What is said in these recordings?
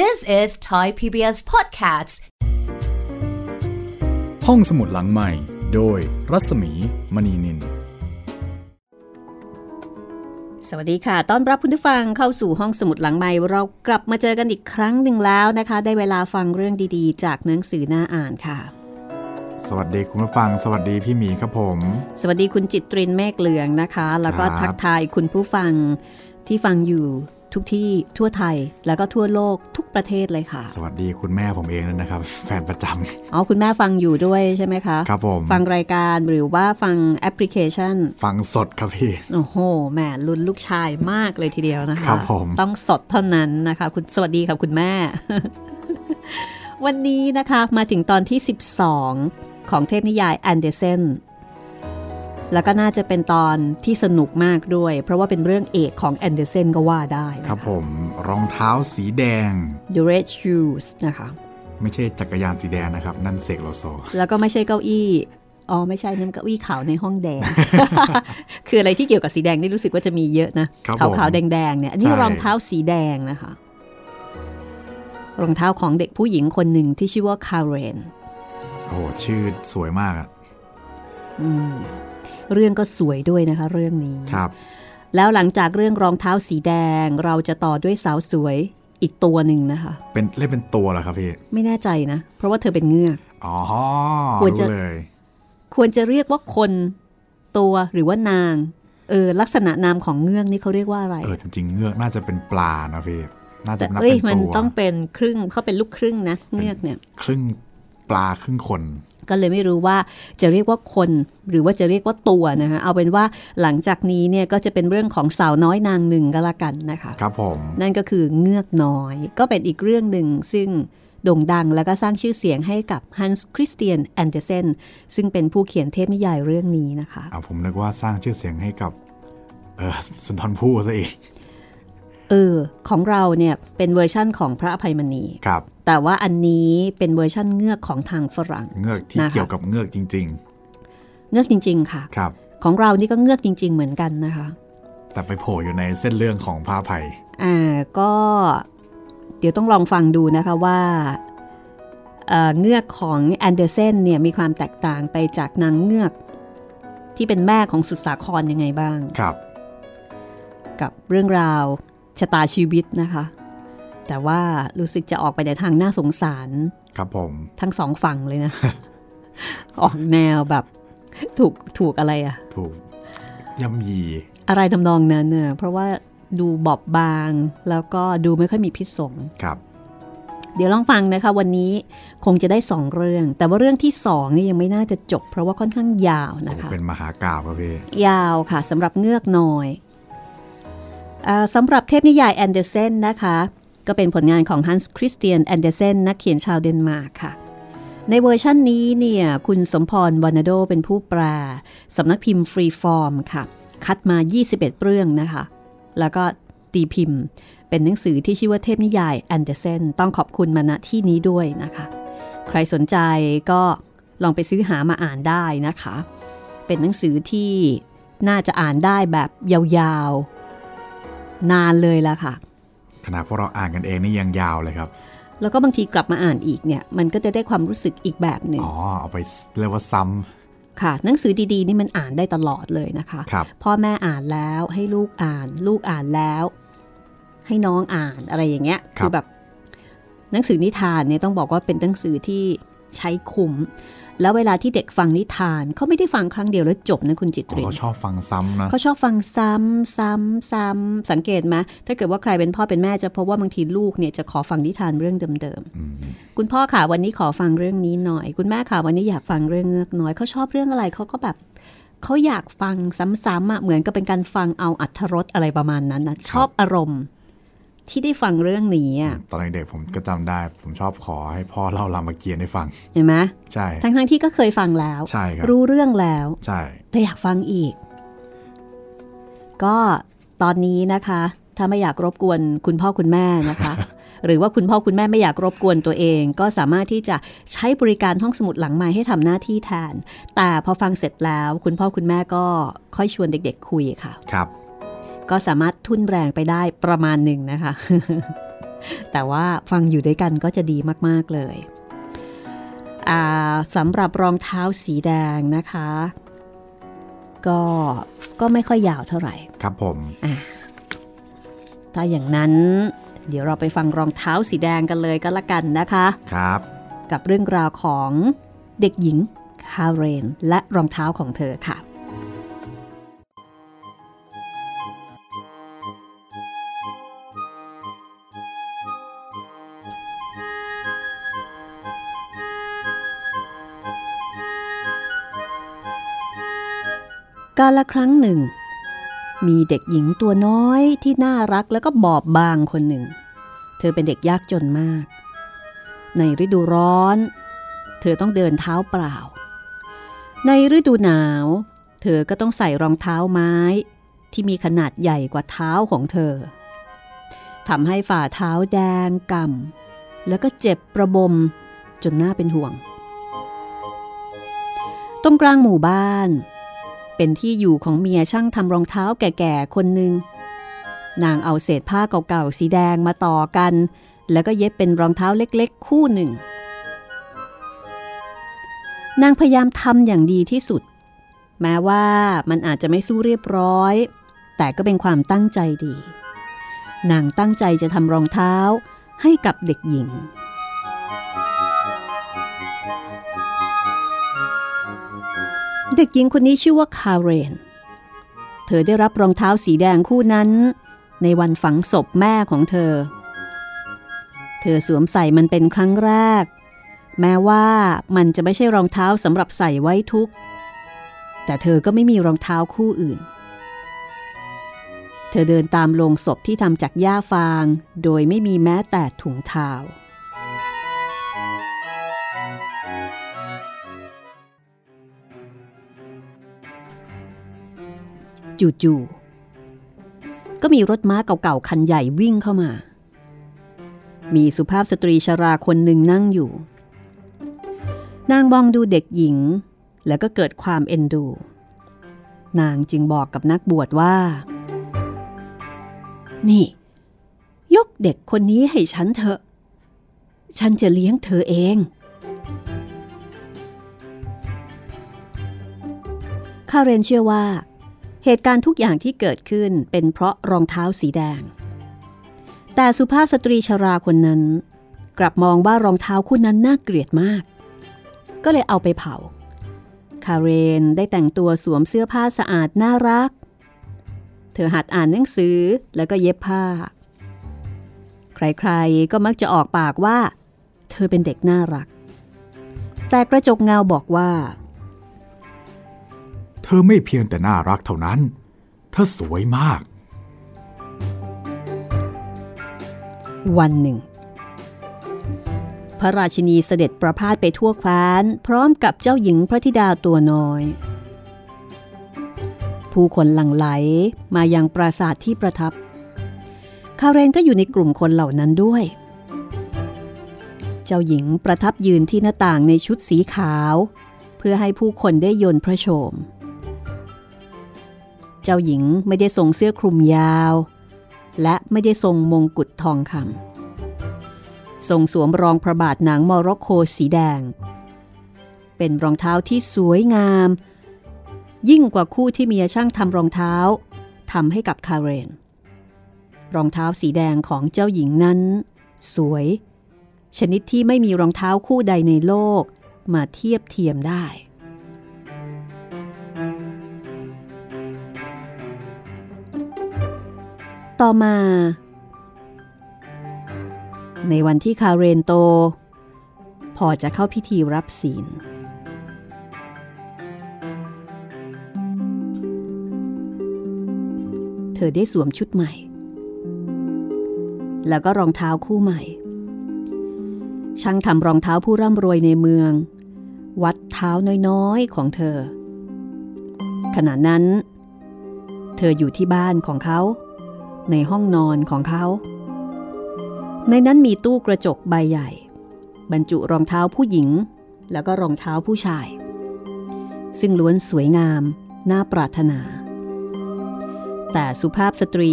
This is Thai PBS Podcasts ห้องสมุดหลังใหม่ โดยรัศมีมณีนิน สวัสดีค่ะ ต้อนรับคุณผู้ฟังเข้าสู่ห้องสมุดหลังใหม่ เรากลับมาเจอกันอีกครั้งหนึ่งแล้วนะคะ ได้เวลาฟังเรื่องดีๆ จากหนังสือหน้าอ่านค่ะ สวัสดีคุณผู้ฟัง สวัสดีพี่หมีครับผม สวัสดีคุณจิตรินเมฆเหลืองนะคะ แล้วก็ครับทักทายคุณผู้ฟังที่ฟังอยู่ ทุกที่ทั่วไทยแล้วก็ทั่วโลกทุกประเทศเลยค่ะ สวัสดีคุณแม่ผมเองด้วยนะครับ แฟนประจอ๋อคุณแม่ฟังอยู่ด้วยใช่ไหมคะำครับผมฟังรายการหรือว่าฟังแอปพลิเคชัน ฟังสดครับพี่โอ้โหแหมลุ้นลูกชายมากเลยทีเดียวนะคะครับผมต้องสดเท่านั้นนะคะ คุณสวัสดีค่ะคุณแม่ วันนี้นะคะมาถึงตอนที่ 12 ของเทพนิยายแอนเดอร์เซน แล้วก็น่าจะเป็นตอนที่สนุกมากด้วย เพราะว่าเป็นเรื่องเอกของแอนเดอร์เซนก็ว่าได้นะะครับผมรองเท้าสีแดง The Red Shoes นะคะ ไม่ใช่จักรยานสีแดงนะครับ นั่นเสกโลโซ แล้วก็ไม่ใช่เก้าอี้อ๋อไม่ใช่นั่นเก้าอี้ขาวในห้องแดง คืออะไรที่เกี่ยวกับสีแดงนี่รู้สึกว่าจะมีเยอะนะครับผมขาวๆแดงๆเนี่ยอันนี้ใช่รองเท้าสีแดงนะคะ รองเท้าของเด็กผู้หญิงคนหนึ่งที่ชื่อว่าคาเรนโอ้โหชื่อสวยมากอะอืม เรื่องก็สวยด้วยนะคะ เรื่องนี้ครับ แล้วหลังจากเรื่องรองเท้าสีแดง เราจะต่อด้วยสาวสวยอีกตัวหนึ่งนะคะ เป็นเล่นเป็นตัวเหรอครับพี่ไม่แน่ใจนะ เพราะว่าเธอเป็นเงือกอ๋อควรจะรู้เลยควรจะเรียกว่าคนตัวหรือว่านางเออลักษณะนามของเงือกนี่เขาเรียกว่าอะไรเออจริงๆเงือกน่าจะเป็นปลานะพี่น่าจะแต่นับเอ้ยเป็นมันตัวต้องเป็นครึ่งเขาเป็นลูกครึ่งนะเงือกเนี่ย ครึ่ง ปลาครึ่งคน ก็เลยไม่รู้ว่าจะเรียกว่าคน หรือว่าจะเรียกว่าตัวนะคะเอาเป็นว่าหลังจากนี้เนี่ยก็จะเป็นเรื่องของสาวน้อยนางหนึ่งก็แล้วกันนะคะ ครับผมนั่นก็คือเงือกน้อย ก็เป็นอีกเรื่องหนึ่งซึ่งโด่งดังแล้วก็สร้างชื่อเสียงให้กับฮันส์คริสเตียนแอนเดอร์เซนซึ่งเป็นผู้เขียนเทพนิยายเรื่องนี้นะคะอ่าผมนึกว่าสร้างชื่อเสียงให้กับเออสุนทรภู่ซะอีกเออของเราเนี่ยเป็นเวอร์ชั่นของพระอภัยมณีครับ แต่ว่าอันนี้เป็นเวอร์ชั่นเงือกของทางฝรั่ง เงือกที่นะคะเกี่ยวกับเงือกจริงเงือกจริง ๆ ค่ะๆครับ ของเรานี่ก็เงือกจริง ๆ เหมือนกันนะคะ แต่ไปโผล่อยู่ในเส้นเรื่องของพระอภัยอ่าก็เดี๋ยวต้องลองฟังดูนะคะว่าเอ่อเงือกของแอนเดอร์เซนเนี่ยมีความแตกต่างไปจากนางเงือกที่เป็นแม่ของสุดสาครยังไงบ้าง ครับ กับเรื่องราวชะตาชีวิตนะคะ แต่ว่ารู้สึกจะออกไปในทางน่าสงสาร ครับผม ทั้งสองฝั่งเลยนะ ออกแนวแบบ ถูกถูกอะไรอะถูกย่ำยี อะไรทำนองนั้นเน่ะเพราะว่าดูบอบบาง แล้วก็ดูไม่ค่อยมีพิษสงครับ เดี๋ยวลองฟังนะคะ วันนี้คงจะได้สองเรื่อง แต่ว่าเรื่องที่สองนี่ยังไม่น่าจะจบ เพราะว่าค่อนข้างยาวโอ้นะคะ เป็นมหากาพย์ครับพี่ยาวค่ะสำหรับเงือกน้อยอาสำหรับเทพนิยายแอนเดอร์เซนนะคะ ก็เป็นผลงานของฮันส์คริสเตียนแอนเดอร์เซนนักเขียนชาวเดนมาร์กค่ะ ในเวอร์ชั่นนี้เนี่ยคุณสมพรวาร์นาโดเป็นผู้แปลสำนักพิมพ์ฟรีฟอร์มค่ะ คัดมา 21 เรื่องนะคะ แล้วก็ตีพิมพ์ เป็นหนังสือที่ชื่อว่าเทพนิยายแอนเดอร์เซนต้องขอบคุณมาณที่นี้ด้วยนะคะ ใครสนใจก็ลองไปซื้อหามาอ่านได้นะคะ เป็นหนังสือที่น่าจะอ่านได้แบบยาวๆ นานเลยละค่ะ ขนาดพวกเราอ่านกันเองนี่ยังยาวเลยครับ แล้วก็บางทีกลับมาอ่านอีกเนี่ยมันก็จะได้ความรู้สึกอีกแบบหนึ่งอ๋อเอาไปเรียกว่าซ้ำค่ะหนังสือดีๆนี่มันอ่านได้ตลอดเลยนะคะครับพ่อแม่อ่านแล้วให้ลูกอ่าน ลูกอ่านแล้ว ให้น้องอ่านอะไรอย่างเงี้ยครับแบบหนังสือนิทานเนี่ยต้องบอกว่าเป็นหนังสือที่ใช้คุ้ม แล้วเวลาที่เด็กฟังนิทานเขาไม่ได้ฟังครั้งเดียวแล้วจบนะคุณจิตอ๋อรินเขาชอบฟังซ้ำนะเขาชอบฟังซ้ำซ้ำซ้ำสังเกตไหมถ้าเกิดว่าใครเป็นพ่อเป็นแม่จะพบว่าบางทีลูกเนี่ยจะขอฟังนิทานเรื่องเดิมอืมๆคุณพ่อค่ะวันนี้ขอฟังเรื่องนี้หน่อย คุณแม่ค่ะวันนี้อยากฟังเรื่องเงือกน้อยเขาชอบเรื่องอะไรเขาก็แบบเขาอยากฟังซ้ำๆอะเหมือนกับเป็นการฟังเอาอัธรสอะไรประมาณนั้นนะชอบอารมณ์ ที่ได้ฟังเรื่องนี้อะตอนเด็กๆผมก็จำได้ ผมชอบขอให้พ่อเล่ารามเกียรติ์ให้ฟัง เห็นไหมใช่ทั้งๆที่ก็เคยฟังแล้วใช่ครับรู้เรื่องแล้ว ใช่แต่อยากฟังอีก ก็ตอนนี้นะคะ ถ้าไม่อยากรบกวนคุณพ่อคุณแม่นะคะ หรือว่าคุณพ่อคุณแม่ไม่อยากรบกวนตัวเอง ก็สามารถที่จะใช้บริการห้องสมุดหลังไม้ให้ทำหน้าที่แทน แต่พอฟังเสร็จแล้ว คุณพ่อคุณแม่ก็ค่อยชวนเด็ก ๆ คุยค่ะ ครับ ก็สามารถทุ่นแรงไปได้ประมาณหนึ่งนะคะ แต่ว่าฟังอยู่ด้วยกันก็จะดีมากๆเลยสำหรับรองเท้าสีแดงนะคะ ก็ก็ไม่ค่อยยาวเท่าไหร่ ครับผมถ้าอย่างนั้น เดี๋ยวเราไปฟังรองเท้าสีแดงกันเลยก็แล้วกันนะคะ ครับ กับเรื่องราวของเด็กหญิงคาเรน และรองเท้าของเธอค่ะาละครั้งหนึ่ง มีเด็กหญิงตัวน้อยที่น่ารักแล้วก็บอบบางคนหนึ่ง เธอเป็นเด็กยากจนมาก ในฤดูร้อน เธอต้องเดินเท้าเปล่า ในฤดูหนาว เธอก็ต้องใส่รองเท้าไม้ ที่มีขนาดใหญ่กว่าเท้าของเธอทำให้ฝ่าเท้าแดงกำ่ำแล้วก็เจ็บประบมจนน่าเป็นห่วง ตรงกลางหมู่บ้าน เป็นที่อยู่ของเมียช่างทำรองเท้าแก่ๆคนหนึ่งนางเอาเศษผ้าเก่าๆสีแดงมาต่อกัน แล้วก็เย็บเป็นรองเท้าเล็กๆ คู่หนึ่ง นางพยายามทำอย่างดีที่สุด แม้ว่ามันอาจจะไม่สู้เรียบร้อย แต่ก็เป็นความตั้งใจดี นางตั้งใจจะทำรองเท้าให้กับเด็กหญิง เด็กหญิงคนนี้ชื่อว่าคาเรน เธอได้รับรองเท้าสีแดงคู่นั้น ในวันฝังศพแม่ของเธอ เธอสวมใส่มันเป็นครั้งแรก แม้ว่ามันจะไม่ใช่รองเท้าสำหรับใส่ไว้ทุก แต่เธอก็ไม่มีรองเท้าคู่อื่น เธอเดินตามโลงศพที่ทำจากหญ้าฟาง โดยไม่มีแม้แต่ถุงเท้า จู่ๆก็มีรถม้าเก่าๆคันใหญ่วิ่งเข้ามา มีสุภาพสตรีชราคนหนึ่งนั่งอยู่ นางมองดูเด็กหญิง แล้วก็เกิดความเอ็นดู นางจึงบอกกับนักบวชว่า นี่ ยกเด็กคนนี้ให้ฉันเถอะ ฉันจะเลี้ยงเธอเองคาเรนเชื่อว่า เหตุการณ์ทุกอย่างที่เกิดขึ้นเป็นเพราะรองเท้าสีแดง แต่สุภาพสตรีชราคนนั้น กลับมองว่ารองเท้าคู่นั้นน่าเกลียดมาก ก็เลยเอาไปเผา คาเรนได้แต่งตัวสวมเสื้อผ้าสะอาดน่ารัก เธอหัดอ่านหนังสือแล้วก็เย็บผ้า ใครๆก็มักจะออกปากว่า เธอเป็นเด็กน่ารัก แต่กระจกเงาบอกว่า อไม่เพียงแต่น่ารักเท่านั้น เธอสวยมาก วันหนึ่ง พระราชินีเสด็จประพาสไปทั่วแคว้น พร้อมกับเจ้าหญิงพระธิดาตัวน้อย ผู้คนหลั่งไหลมายังปราสาทที่ประทับ คาเรนก็อยู่ในกลุ่มคนเหล่านั้นด้วย เจ้าหญิงประทับยืนที่หน้าต่างในชุดสีขาว เพื่อให้ผู้คนได้ยนพระโฉม เจ้าหญิงไม่ได้ทรงเสื้อคลุมยาว และไม่ได้ทรงมงกุฎทองคำทรงสวมรองพระบาทหนังมอร็อกโกสีแดง เป็นรองเท้าที่สวยงาม ยิ่งกว่าคู่ที่เมียช่างทำรองเท้าทำให้กับคาเรน รองเท้าสีแดงของเจ้าหญิงนั้น สวย ชนิดที่ไม่มีรองเท้าคู่ใดในโลกมาเทียบเทียมได้ ต่อมา ในวันที่คาเรนโต พอจะเข้าพิธีรับศีล เธอได้สวมชุดใหม่ แล้วก็รองเท้าคู่ใหม่ ช่างทำรองเท้าผู้ร่ำรวยในเมือง วัดเท้าน้อยๆของเธอ ขณะนั้นเธออยู่ที่บ้านของเขา ในห้องนอนของเขา ในนั้นมีตู้กระจกใบใหญ่ บรรจุรองเท้าผู้หญิง แล้วก็รองเท้าผู้ชาย ซึ่งล้วนสวยงาม น่าปรารถนา แต่สุภาพสตรี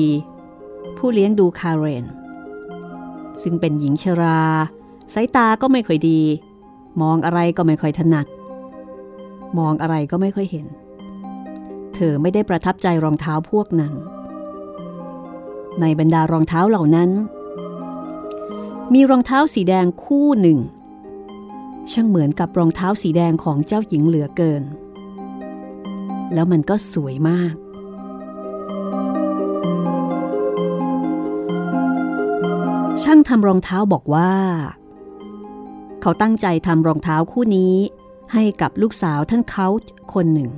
ผู้เลี้ยงดูคาเรน ซึ่งเป็นหญิงชรา สายตาก็ไม่ค่อยดี มองอะไรก็ไม่ค่อยถนัด มองอะไรก็ไม่ค่อยเห็น เธอไม่ได้ประทับใจรองเท้าพวกนั้น ในบรรดารองเท้าเหล่านั้น มีรองเท้าสีแดงคู่หนึ่ง ช่างเหมือนกับรองเท้าสีแดงของเจ้าหญิงเหลือเกิน แล้วมันก็สวยมาก ช่างทำรองเท้าบอกว่า เขาตั้งใจทำรองเท้าคู่นี้ให้กับลูกสาวท่านเขาคนหนึ่ง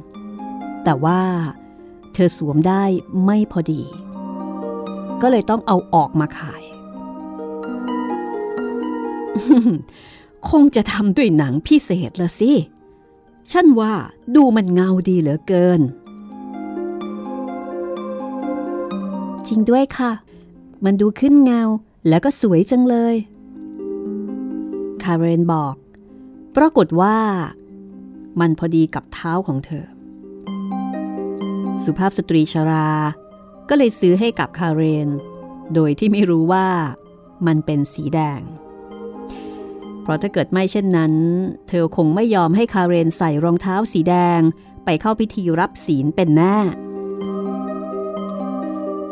แต่ว่าเธอสวมได้ไม่พอดี ก็เลยต้องเอาออกมาขาย คงจะทำด้วยหนังพิเศษละสิ ฉันว่าดูมันเงาดีเหลือเกิน จริงด้วยค่ะ มันดูขึ้นเงาแล้วก็สวยจังเลย คาเรนบอก ปรากฏว่า มันพอดีกับเท้าของเธอ สุภาพสตรีชรา ก็เลยซื้อให้กับคาเรน โดยที่ไม่รู้ว่ามันเป็นสีแดง เพราะถ้าเกิดไม่เช่นนั้น เธอคงไม่ยอมให้คาเรนใส่รองเท้าสีแดง ไปเข้าพิธีรับศีลเป็นแน่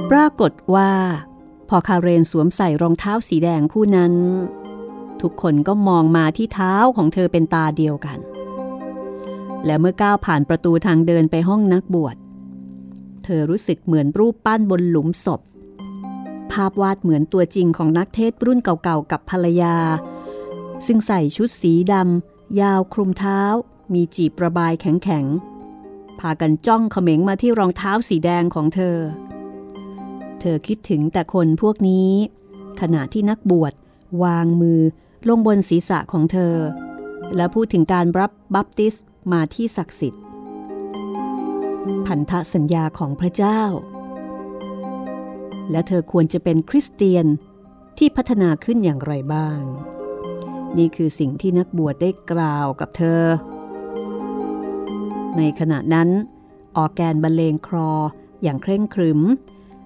ปรากฏว่า พอคาเรนสวมใส่รองเท้าสีแดงคู่นั้น ทุกคนก็มองมาที่เท้าของเธอเป็นตาเดียวกัน และเมื่อก้าวผ่านประตูทางเดินไปห้องนักบวชเเธอรู้สึกเหมือนรูปปั้นบนหลุมศพ ภาพวาดเหมือนตัวจริงของนักเทศรุ่นเก่าๆกับภรรยา ซึ่งใส่ชุดสีดำยาวคลุมเท้า มีจีบระบายแข็งๆ พากันจ้องเขม็งมาที่รองเท้าสีแดงของเธอ เธอคิดถึงแต่คนพวกนี้ ขณะที่นักบวชวางมือลงบนศีรษะของเธอ และพูดถึงการรับบัพติสมาที่ศักดิ์สิทธิ์ พันธสัญญาของพระเจ้า และเธอควรจะเป็นคริสเตียนที่พัฒนาขึ้นอย่างไรบ้าง นี่คือสิ่งที่นักบวชได้กล่าวกับเธอ ในขณะนั้น ออแกนบรรเลงครออย่างเคร่งครึม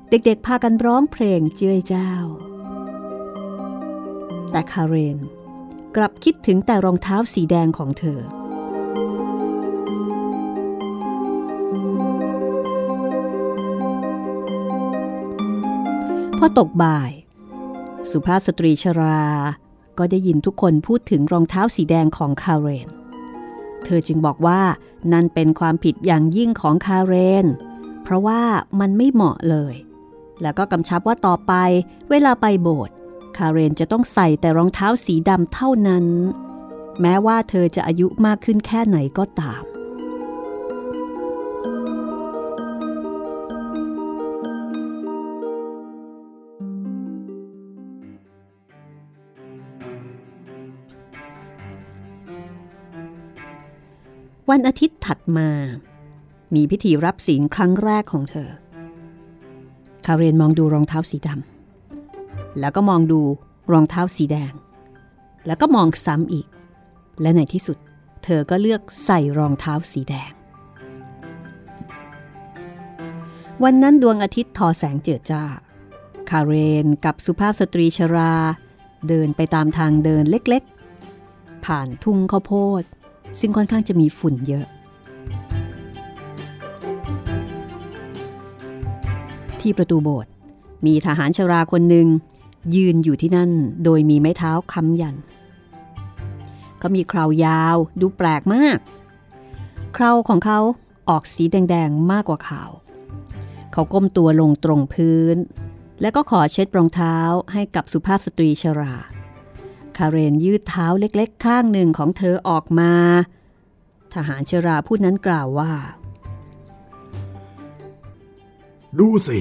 เด็กๆพากันร้องเพลงเจ้ยเจ้า แต่คาเรนกลับคิดถึงแต่รองเท้าสีแดงของเธอ อตกบ่าย สุภาพสตรีชรา ก็ได้ยินทุกคนพูดถึงรองเท้าสีแดงของคาเรน เธอจึงบอกว่านั่นเป็นความผิดอย่างยิ่งของคาเรน เพราะว่ามันไม่เหมาะเลย แล้วก็กำชับว่าต่อไปเวลาไปโบสถ์คาเรนจะต้องใส่แต่รองเท้าสีดำเท่านั้น แม้ว่าเธอจะอายุมากขึ้นแค่ไหนก็ตาม วันอาทิตย์ถัดมา มีพิธีรับศีลครั้งแรกของเธอ คาเรนมองดูรองเท้าสีดำแล้วก็มองดูรองเท้าสีแดง แล้วก็มองซ้ำอีก และในที่สุด เธอก็เลือกใส่รองเท้าสีแดง วันนั้นดวงอาทิตย์ทอแสงเจิดจ้า คาเรนกับสุภาพสตรีชรา เดินไปตามทางเดินเล็กๆ ผ่านทุ่งข้าวโพด ซึ่งค่อนข้างจะมีฝุ่นเยอะ ที่ประตูโบสถ์มีทหารชราคนหนึ่งยืนอยู่ที่นั่นโดยมีไม้เท้าค้ำยันเขามีคราวยาวดูแปลกมาก คราวของเขาออกสีแดงๆมากกว่าขาว เขาก้มตัวลงตรงพื้น แล้วก็ขอเช็ดรองเท้าให้กับสุภาพสตรีชรา คาเรนยืดเท้าเล็กๆ ข้างหนึ่งของเธอออกมา ทหารชราผู้นั้นกล่าวว่า ดูสิ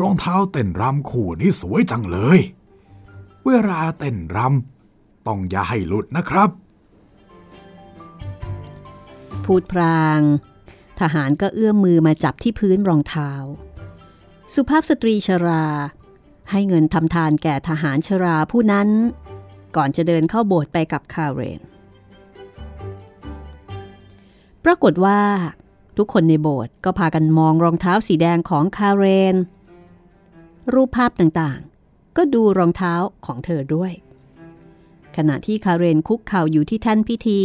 รองเท้าเต้นรำคู่นี้สวยจังเลย เวลาเต้นรำต้องอย่าให้หลุดนะครับ พูดพราง ทหารก็เอื้อมมือมาจับที่พื้นรองเท้า สุภาพสตรีชรา ให้เงินทำทานแก่ทหารชราผู้นั้น ก่อนจะเดินเข้าโบสถ์ไปกับคาเรน ปรากฏว่า ทุกคนในโบสถ์ก็พากันมองรองเท้าสีแดงของคาเรน รูปภาพต่างๆ ก็ดูรองเท้าของเธอด้วย ขณะที่คาเรนคุกเข่าอยู่ที่แท่นพิธี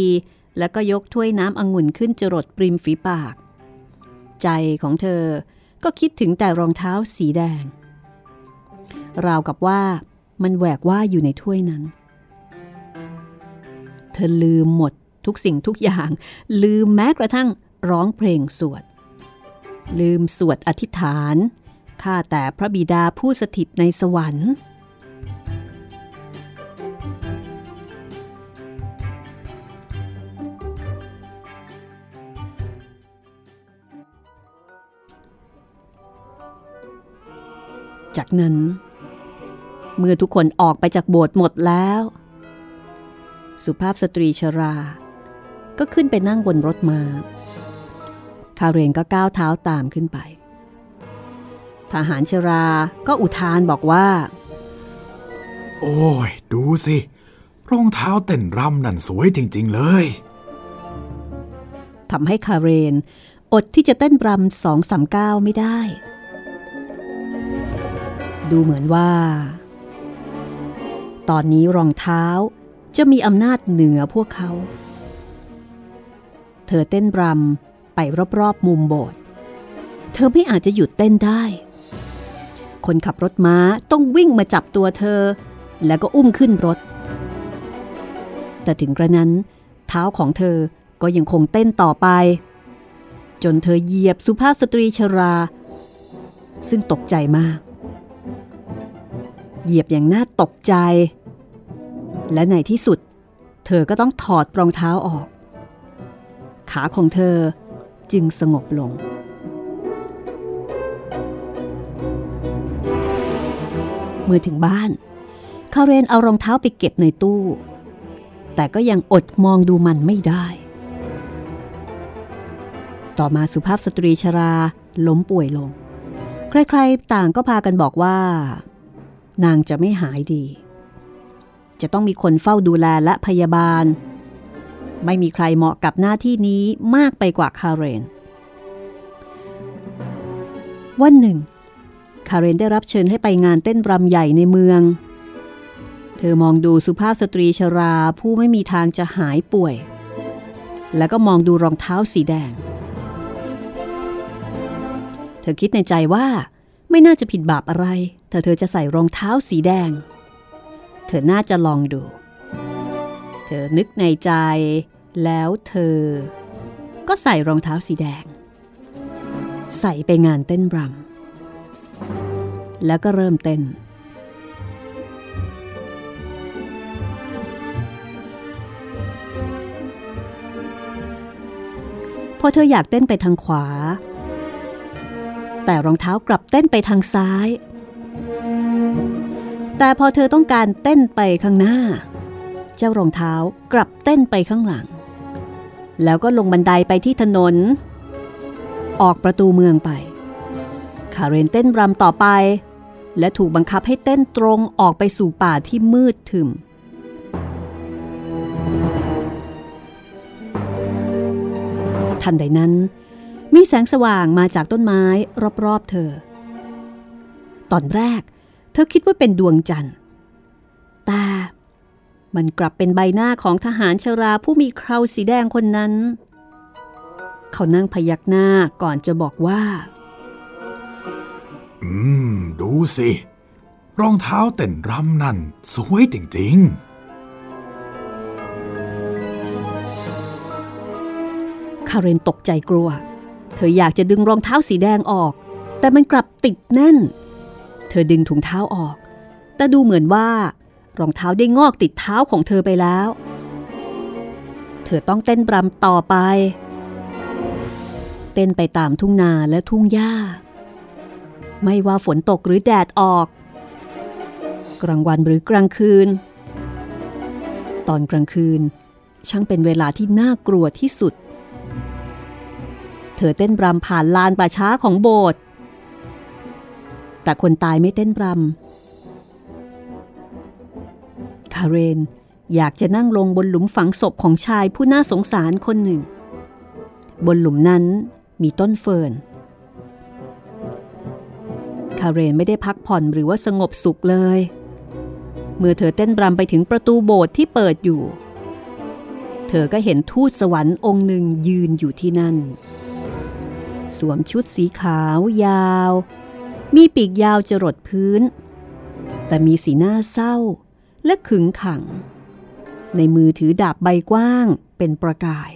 แล้วก็ยกถ้วยน้ำองุ่นขึ้นจรดปริมฝีปาก ใจของเธอก็คิดถึงแต่รองเท้าสีแดง ราวกับว่ามันแหวกว่าอยู่ในถ้วยนั้น เธอลืมหมดทุกสิ่งทุกอย่าง ลืมแม้กระทั่งร้องเพลงสวด ลืมสวดอธิษฐาน ข้าแต่พระบิดาผู้สถิตในสวรรค์ จากนั้น เมื่อทุกคนออกไปจากโบสถ์หมดแล้ว สุภาพสตรีชรา ก็ขึ้นไปนั่งบนรถมา้าคาเรนก็ก้าวเท้าตามขึ้นไป ทหารชราก็อุทานบอกว่า โอ้ย ดูสิรองเท้าเต้นรำนั่นสวยจริง ๆ เลยทำให้คาเรน อดที่จะเต้นรำสองสามก้าวไม่ได้ ดูเหมือนว่า ตอนนี้รองเท้า จะมีอำนาจเหนือพวกเขา เธอเต้นรำไปรอบๆมุมโบสถ์ เธอไม่อาจจะหยุดเต้นได้ คนขับรถม้าต้องวิ่งมาจับตัวเธอ แล้วก็อุ้มขึ้นรถ แต่ถึงกระนั้น เท้าของเธอก็ยังคงเต้นต่อไป จนเธอเหยียบสุภาพสตรีชรา ซึ่งตกใจมาก เหยียบอย่างน่าตกใจ และในที่สุด เธอก็ต้องถอดรองเท้าออก ขาของเธอจึงสงบลง เมื่อถึงบ้าน คาเรนเอารองเท้าไปเก็บในตู้ แต่ก็ยังอดมองดูมันไม่ได้ ต่อมาสุภาพสตรีชราล้มป่วยลง ใครๆต่างก็พากันบอกว่า นางจะไม่หายดี จะต้องมีคนเฝ้าดูแลและพยาบาล ไม่มีใครเหมาะกับหน้าที่นี้มากไปกว่าคาเรน วันหนึ่ง คาเรนได้รับเชิญให้ไปงานเต้นรำใหญ่ในเมือง เธอมองดูสุภาพสตรีชราผู้ไม่มีทางจะหายป่วย แล้วก็มองดูรองเท้าสีแดง เธอคิดในใจว่าไม่น่าจะผิดบาปอะไรถ้าเธอจะใส่รองเท้าสีแดง เธอน่าจะลองดู เธอนึกในใจแล้วเธอ ก็ใส่รองเท้าสีแดง ใส่ไปงานเต้นรำแล้วก็เริ่มเต้น พอเธออยากเต้นไปทางขวา แต่รองเท้ากลับเต้นไปทางซ้าย แต่พอเธอต้องการเต้นไปข้างหน้า เจ้ารองเท้ากลับเต้นไปข้างหลัง แล้วก็ลงบันไดไปที่ถนน ออกประตูเมืองไป คาเรนเต้นรำต่อไป และถูกบังคับให้เต้นตรงออกไปสู่ป่าที่มืดทึมทันใดนั้น มีแสงสว่างมาจากต้นไม้รอบๆเธอ ตอนแรกเธอคิดว่าเป็นดวงจันทร์ แต่มันกลับเป็นใบหน้าของทหารชราผู้มีเคราสีแดงคนนั้น เขานั่งพยักหน้าก่อนจะบอกว่า อืม ดูสิ รองเท้าเต้นรำนั่น สวยจริงคาเรนตกใจกลัว เธออยากจะดึงรองเท้าสีแดงออก แต่มันกลับติดแน่น เธอดึงถุงเท้าออก แต่ดูเหมือนว่ารองเท้าได้งอกติดเท้าของเธอไปแล้ว เธอต้องเต้นรำต่อไป เต้นไปตามทุ่งนาและทุ่งหญ้า ไม่ว่าฝนตกหรือแดดออก กลางวันหรือกลางคืน ตอนกลางคืนช่างเป็นเวลาที่น่ากลัวที่สุด เธอเต้นรำผ่านลานป่าช้าของโบสถ์ แต่คนตายไม่เต้นรำคาเรนอยากจะนั่งลงบนหลุมฝังศพของชายผู้น่าสงสารคนหนึ่ง บนหลุมนั้นมีต้นเฟิร์นคาเรนไม่ได้พักผ่อนหรือว่าสงบสุขเลยเเมื่อเธอเต้นรำไปถึงประตูโบสถ์ที่เปิดอยู่ เธอก็เห็นทูตสวรรค์องค์หนึ่งยืนอยู่ที่นั่น สวมชุดสีขาวยาว มีปีกยาวจรดพื้น แต่มีสีหน้าเศร้าและขึงขัง ในมือถือดาบใบกว้างเป็นประกาย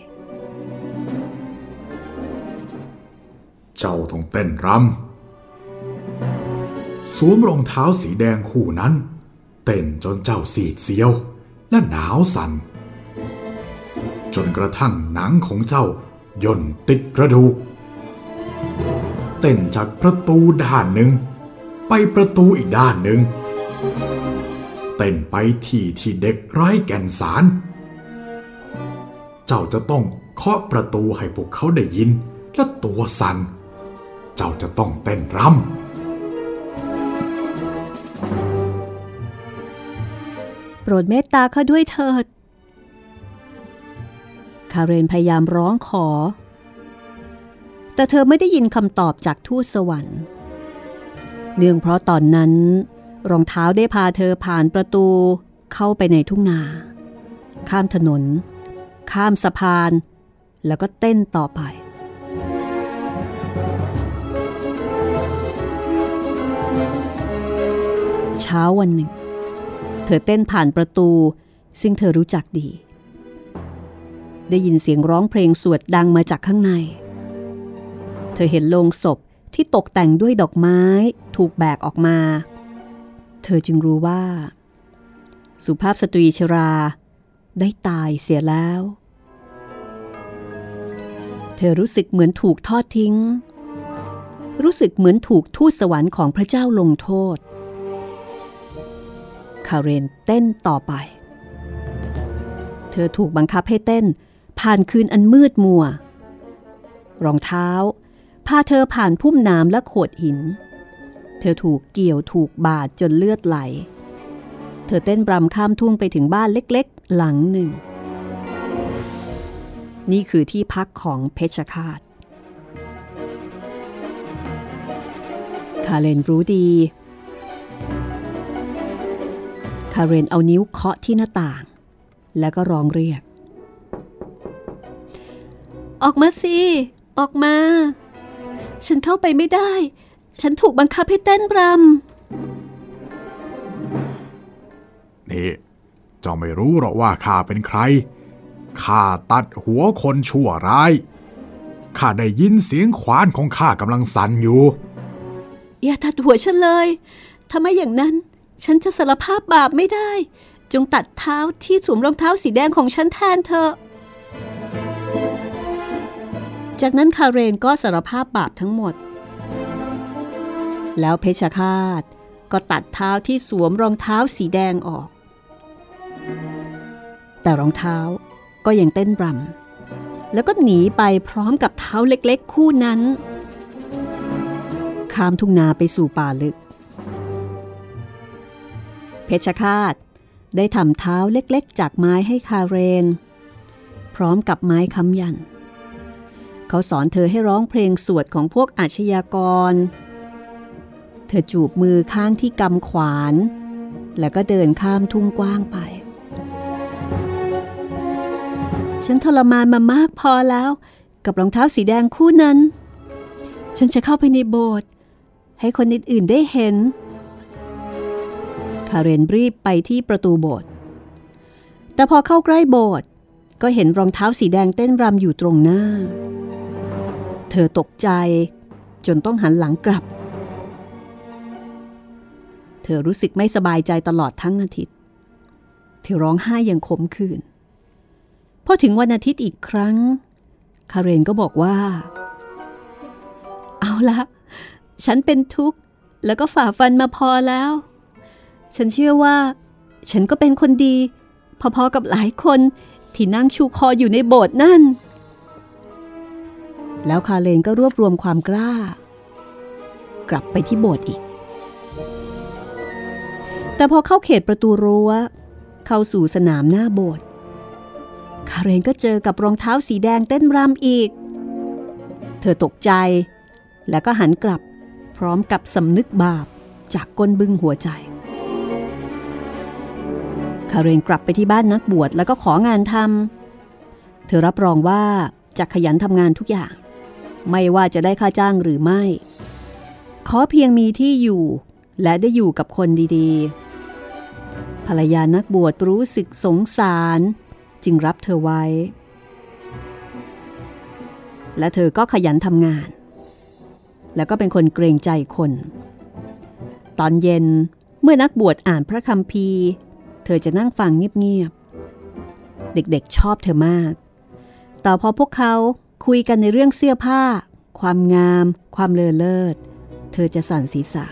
เจ้าต้องเต้นรำสวมรองเท้าสีแดงคู่นั้น เต้นจนเจ้าสีดเสียว และหนาวสัน่นจนกระทั่งหนังของเจ้าย่นติดกระดูก เต้นจากประตูด้านหนึ่ง ไปประตูอีกด้านหนึ่ง เต้นไปที่ที่เด็กไร้แก่นสาร เจ้าจะต้องเคาะประตูให้พวกเขาได้ยินและตัวสัน่น เจ้าจะต้องเต้นรำ โปรดเมตตาข้าด้วยเถิด คาเรนพยายามร้องขอ แต่เธอไม่ได้ยินคำตอบจากทูตสวรรค์ เนื่องเพราะตอนนั้น รองเท้าได้พาเธอผ่านประตูเข้าไปในทุ่งนา ข้ามถนน ข้ามสะพาน แล้วก็เต้นต่อไปเช้าวันหนึ่ง เธอเต้นผ่านประตู ซึ่งเธอรู้จักดี ได้ยินเสียงร้องเพลงสวดดังมาจากข้างใน เธอเห็นโลงศพที่ตกแต่งด้วยดอกไม้ถูกแบกออกมา เธอจึงรู้ว่า สุภาพสตรีชราได้ตายเสียแล้ว เธอรู้สึกเหมือนถูกทอดทิ้ง รู้สึกเหมือนถูกทูตสวรรค์ของพระเจ้าลงโทษ คาเรนเต้นต่อไป เธอถูกบังคับให้เต้นผ่านคืนอันมืดมัว รองเท้า พาเธอผ่านพุ่มน้ำและโขดหิน เธอถูกเกี่ยวถูกบาดจนเลือดไหล เธอเต้นบรำข้ามทุ่งไปถึงบ้านเล็กๆ หลังหนึ่ง นี่คือที่พักของเพชฌฆาต คาเรนรู้ดี คาเรนเอานิ้วเคาะที่หน้าต่าง แล้วก็ร้องเรียก ออกมาสิ ออกมา ฉันเข้าไปไม่ได้ ฉันถูกบังคับให้เต้นรำ นี่ เจ้าไม่รู้หรอกว่าข้าเป็นใคร ข้าตัดหัวคนชั่วร้าย ข้าได้ยินเสียงขวานของข้ากำลังสั่นอยู่ อย่าตัดหัวฉันเลย ถ้าไม่อย่างนั้น ฉันจะสารภาพบาปไม่ได้ จงตัดเท้าที่สวมรองเท้าสีแดงของฉันแทนเธอ จากนั้นคาเรนก็สารภาพบาปทั้งหมด แล้วเพชฌฆาตก็ตัดเท้าที่สวมรองเท้าสีแดงออก แต่รองเท้าก็ยังเต้นรำแล้วก็หนีไปพร้อมกับเท้าเล็กๆ คู่นั้น ข้ามทุ่งนาไปสู่ป่าลึก เพชฌฆาตได้ทำเท้าเล็กๆ จากไม้ให้คาเรน พร้อมกับไม้ค้ำยันเเขาสอนเธอให้ร้องเพลงสวดของพวกอาชญากร เธอจูบมือข้างที่กำขวาน แล้วก็เดินข้ามทุ่งกว้างไป ฉันทรมานมามากพอแล้ว กับรองเท้าสีแดงคู่นั้น ฉันจะเข้าไปในโบสถ์ให้คนอื่นๆได้เห็น คาเรนรีบไปที่ประตูโบสถ์ แต่พอเข้าใกล้โบสถ์ก็เห็นรองเท้าสีแดงเต้นรำอยู่ตรงหน้า เธอตกใจ จนต้องหันหลังกลับ เธอรู้สึกไม่สบายใจตลอดทั้งอาทิตย์ เธอร้องไห้อย่างขมขื่นพอถึงวันอาทิตย์อีกครั้ง คาเรนก็บอกว่า เอาละฉันเป็นทุกข์ แล้วก็ฝ่าฟันมาพอแล้ว ฉันเชื่อว่า ฉันก็เป็นคนดี พอๆกับหลายคนที่นั่งชูคออยู่ในโบสถ์นั่น แล้วคาเลนก็รวบรวมความกล้า กลับไปที่โบสถ์อีก แต่พอเข้าเขตประตูรั้ว เข้าสู่สนามหน้าโบสถ์คาเรนก็เจอกับรองเท้าสีแดงเต้นรำอีก เธอตกใจ แล้วก็หันกลับพร้อมกับสำนึกบาปจากก้นบึ้งหัวใจ คาเรนกลับไปที่บ้านนักบวชแล้วก็ของานทำเธอรับรองว่าจะขยันทำงานทุกอย่าง ไม่ว่าจะได้ค่าจ้างหรือไม่ ขอเพียงมีที่อยู่ และได้อยู่กับคนดีๆ ภรรยานักบวชรู้สึกสงสาร จึงรับเธอไว้ และเธอก็ขยันทำงาน แล้วก็เป็นคนเกรงใจคน ตอนเย็นเมื่อนักบวชอ่านพระคัมภีร์ เธอจะนั่งฟังเงียบๆ เด็กๆชอบเธอมาก แต่พอพวกเขา คุยกันในเรื่องเสื้อผ้า ความงาม ความเลอเลิศ เธอจะสั่นศีรษะ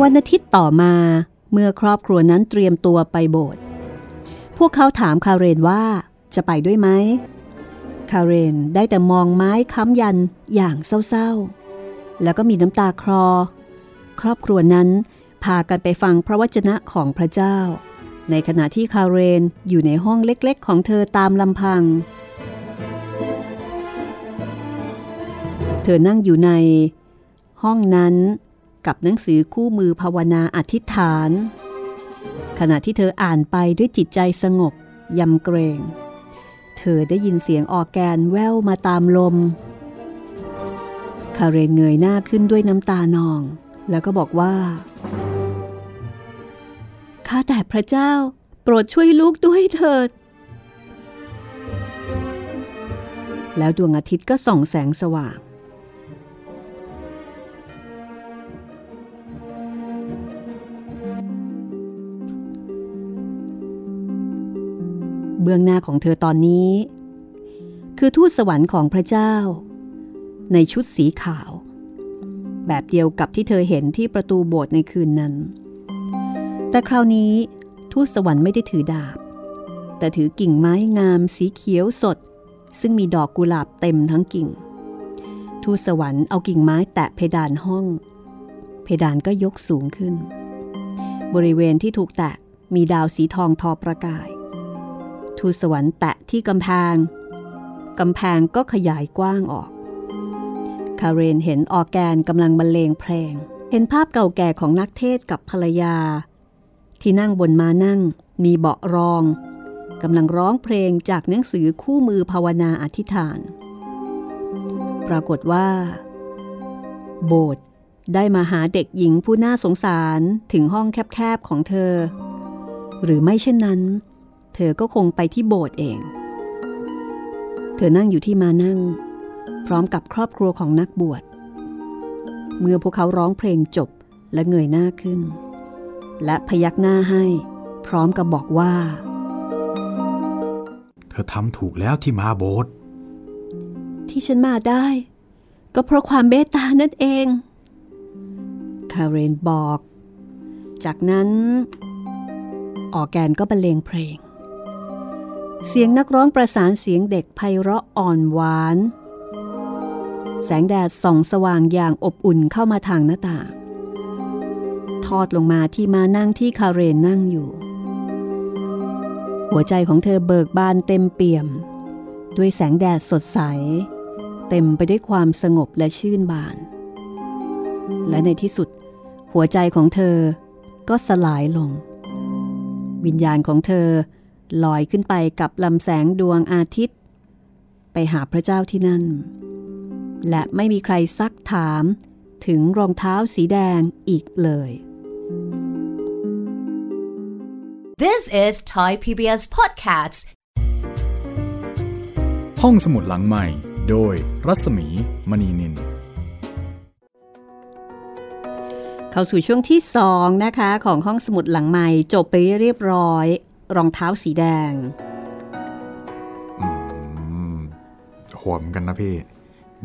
วันอาทิตย์ต่อมาเมื่อครอบครัวนั้นเตรียมตัวไปโบสถ์ พวกเขาถามคาเรนว่าจะไปด้วยไหม คาเรนได้แต่มองไม้ค้ำยันอย่างเศร้าๆ แล้วก็มีน้ำตาคลอ ครอบครัวนั้นพากันไปฟังพระวจนะของพระเจ้า ในขณะที่คาเรนอยู่ในห้องเล็กๆ ของเธอตามลำพัง เธอนั่งอยู่ใน ห้องนั้นกับหนังสือคู่มือภาวนาอธิษฐาน ขณะที่เธออ่านไปด้วยจิตใจสงบยำเกรง เธอได้ยินเสียงออกแกนแว่วมาตามลม คาเรนเงยหน้าขึ้นด้วยน้ำตานอง แล้วก็บอกว่า ข้าแต่พระเจ้า โปรดช่วยลูกด้วยเถิด แล้วดวงอาทิตย์ก็ส่องแสงสว่าง เบื้องหน้าของเธอตอนนี้ คือทูตสวรรค์ของพระเจ้า ในชุดสีขาว แบบเดียวกับที่เธอเห็นที่ประตูโบสถ์ในคืนนั้น แต่คราวนี้ทูตสวรรค์ไม่ได้ถือดาบ แต่ถือกิ่งไม้งามสีเขียวสด ซึ่งมีดอกกุหลาบเต็มทั้งกิ่ง ทูตสวรรค์เอากิ่งไม้แตะเพดานห้อง เพดานก็ยกสูงขึ้น บริเวณที่ถูกแตะมีดาวสีทองทอประกาย ทูตสวรรค์แตะที่กำแพงกำแพงก็ขยายกว้างออก คาเรนเห็นออแกนกำลังบรรเลงเพลง เห็นภาพเก่าแก่ของนักเทศกับภรรยา ที่นั่งบนมานั่งมีเบาะรองกำลังร้องเพลงจากหนังสือคู่มือภาวนาอธิษฐาน ปรากฏว่า โบสถ์ได้มาหาเด็กหญิงผู้น่าสงสารถึงห้องแคบๆของเธอ หรือไม่เช่นนั้น เธอก็คงไปที่โบสถ์เอง เธอนั่งอยู่ที่มานั่ง พร้อมกับครอบครัวของนักบวช เมื่อพวกเขาร้องเพลงจบและเงยหน้าขึ้น และพยักหน้าให้ พร้อมกับบอกว่า เธอทำถูกแล้วที่มาโบสถ์ที่ฉันมาได้ ก็เพราะความเมตตานั่นเอง คาเรนบอก จากนั้นออร์แกนก็บรรเลงเพลง เสียงนักร้องประสานเสียงเด็กไพเราะอ่อนหวาน แสงแดดส่องสว่างอย่างอบอุ่นเข้ามาทางหน้าต่าง ทอดลงมาที่มานั่งที่คาเรนนั่งอยู่ หัวใจของเธอเบิกบานเต็มเปี่ยม ด้วยแสงแดดสดใส เต็มไปด้วยความสงบและชื่นบาน และในที่สุด หัวใจของเธอก็สลายลง วิญญาณของเธอลอยขึ้นไปกับลำแสงดวงอาทิตย์ ไปหาพระเจ้าที่นั่น และไม่มีใครซักถามถึงรองเท้าสีแดงอีกเลย This is Thai PBS Podcasts. ห้องสมุดหลังใหม่ โดยรัศมีมณีนิน เข้าสู่ช่วงที่2นะคะ ของห้องสมุดหลังใหม่จบไปเรียบร้อย รองเท้าสีแดงอืมโหดเหมือนกันนะพี่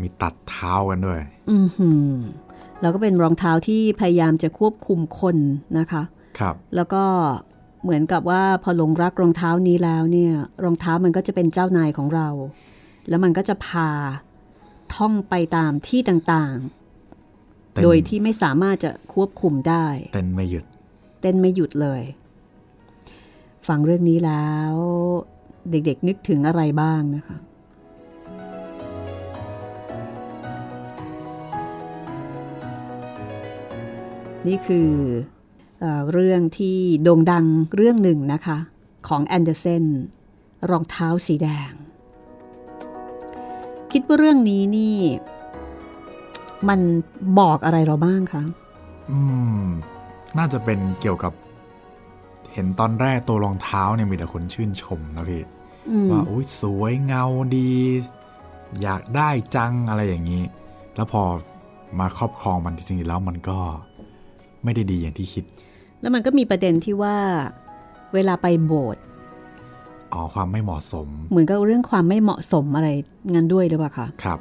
มีตัดเท้ากันด้วย อือหือ แล้วก็เป็นรองเท้าที่พยายามจะควบคุมคนนะคะครับ แล้วก็เหมือนกับว่าพอหลงรักรองเท้านี้แล้วเนี่ยรองเท้ามันก็จะเป็นเจ้านายของเรา แล้วมันก็จะพาท่องไปตามที่ต่างเต้นๆโดยที่ไม่สามารถจะควบคุมได้ เต้นไม่หยุด เต้นไม่หยุดเลย ฟังเรื่องนี้แล้ว เด็กๆนึกถึงอะไรบ้างนะคะ นี่คือเอ่อเรื่องที่โด่งดังเรื่องหนึ่งนะคะ ของแอนเดอร์เซนรองเท้าสีแดง คิดว่าเรื่องนี้นี่ มันบอกอะไรเราบ้างคะอืม น่าจะเป็นเกี่ยวกับเห็นตอนแรกตัวรองเท้าเนี่ยมีแต่คนชื่นชมนะพี่อืมว่าอุ้ยสวยเงาดี อยากได้จังอะไรอย่างนี้ แล้วพอมาครอบครองมันจริงๆแล้วมันก็ ไม่ได้ดีอย่างที่คิด แล้วมันก็มีประเด็นที่ว่าเวลาไปโบสถ์อ๋อความไม่เหมาะสม เหมือนกับเรื่องความไม่เหมาะสมอะไรงั้นด้วยหรือเปล่าคะครับ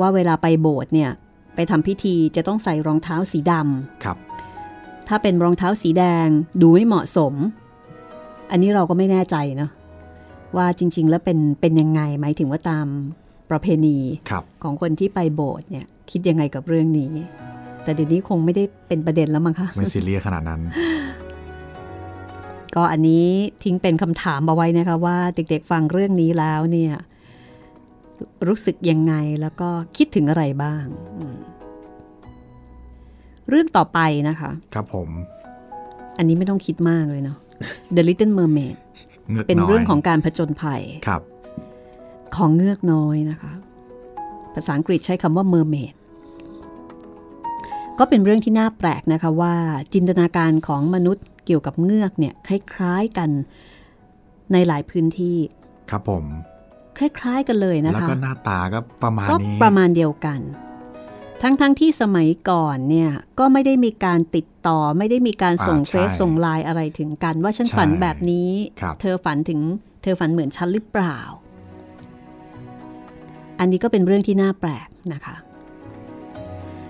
ว่าเวลาไปโบสถ์เนี่ยไปทำพิธีจะต้องใส่รองเท้าสีดำครับ ถ้าเป็นรองเท้าสีแดงดูไม่เหมาะสม อันนี้เราก็ไม่แน่ใจเนาะว่าจริง ๆ แล้วเป็นเป็นยังไงหมายถึงว่าตามประเพณีครับของคนที่ไปโบสถ์เนี่ยคิดยังไงกับเรื่องนี้ แต่เดี๋ยวนี้คงไม่ได้เป็นประเด็นแล้วมั้งคะไม่ซีเรียสขนาดนั้น ก็อันนี้ทิ้งเป็นคำถามเอาไว้นะคะว่าเด็กๆฟังเรื่องนี้แล้วเนี่ยรู้สึกยังไงแล้วก็คิดถึงอะไรบ้างอืมเรื่องต่อไปนะคะ ครับผม อันนี้ไม่ต้องคิดมากเลยเนาะ The Little Mermaid เงือกเป็นน้อยเรื่องของการผจญภัยครับ ของเงือกน้อยนะคะ ภาษาอังกฤษใช้คำว่า mermaid ก็เป็นเรื่องที่น่าแปลกนะคะว่า จินตนาการของมนุษย์เกี่ยวกับเงือกเนี่ยคล้ายๆกันในหลายพื้นที่ ครับผม คล้ายๆกันเลยนะแล้วคะก็หน้าตาก็ประมาณก็นี้ประมาณเดียวกัน ทั้งๆทที่สมัยก่อนเนี่ยก็ไม่ได้มีการติดต่อ ไม่ได้มีการส่งอ่าเฟซใช่ส่งไลน์อะไรถึงกัน ว่าฉันใช่ฝันแบบนี้ครับเธอฝันถึง เธอฝันเหมือนฉันหรือเปล่า อันนี้ก็เป็นเรื่องที่น่าแปลกนะคะ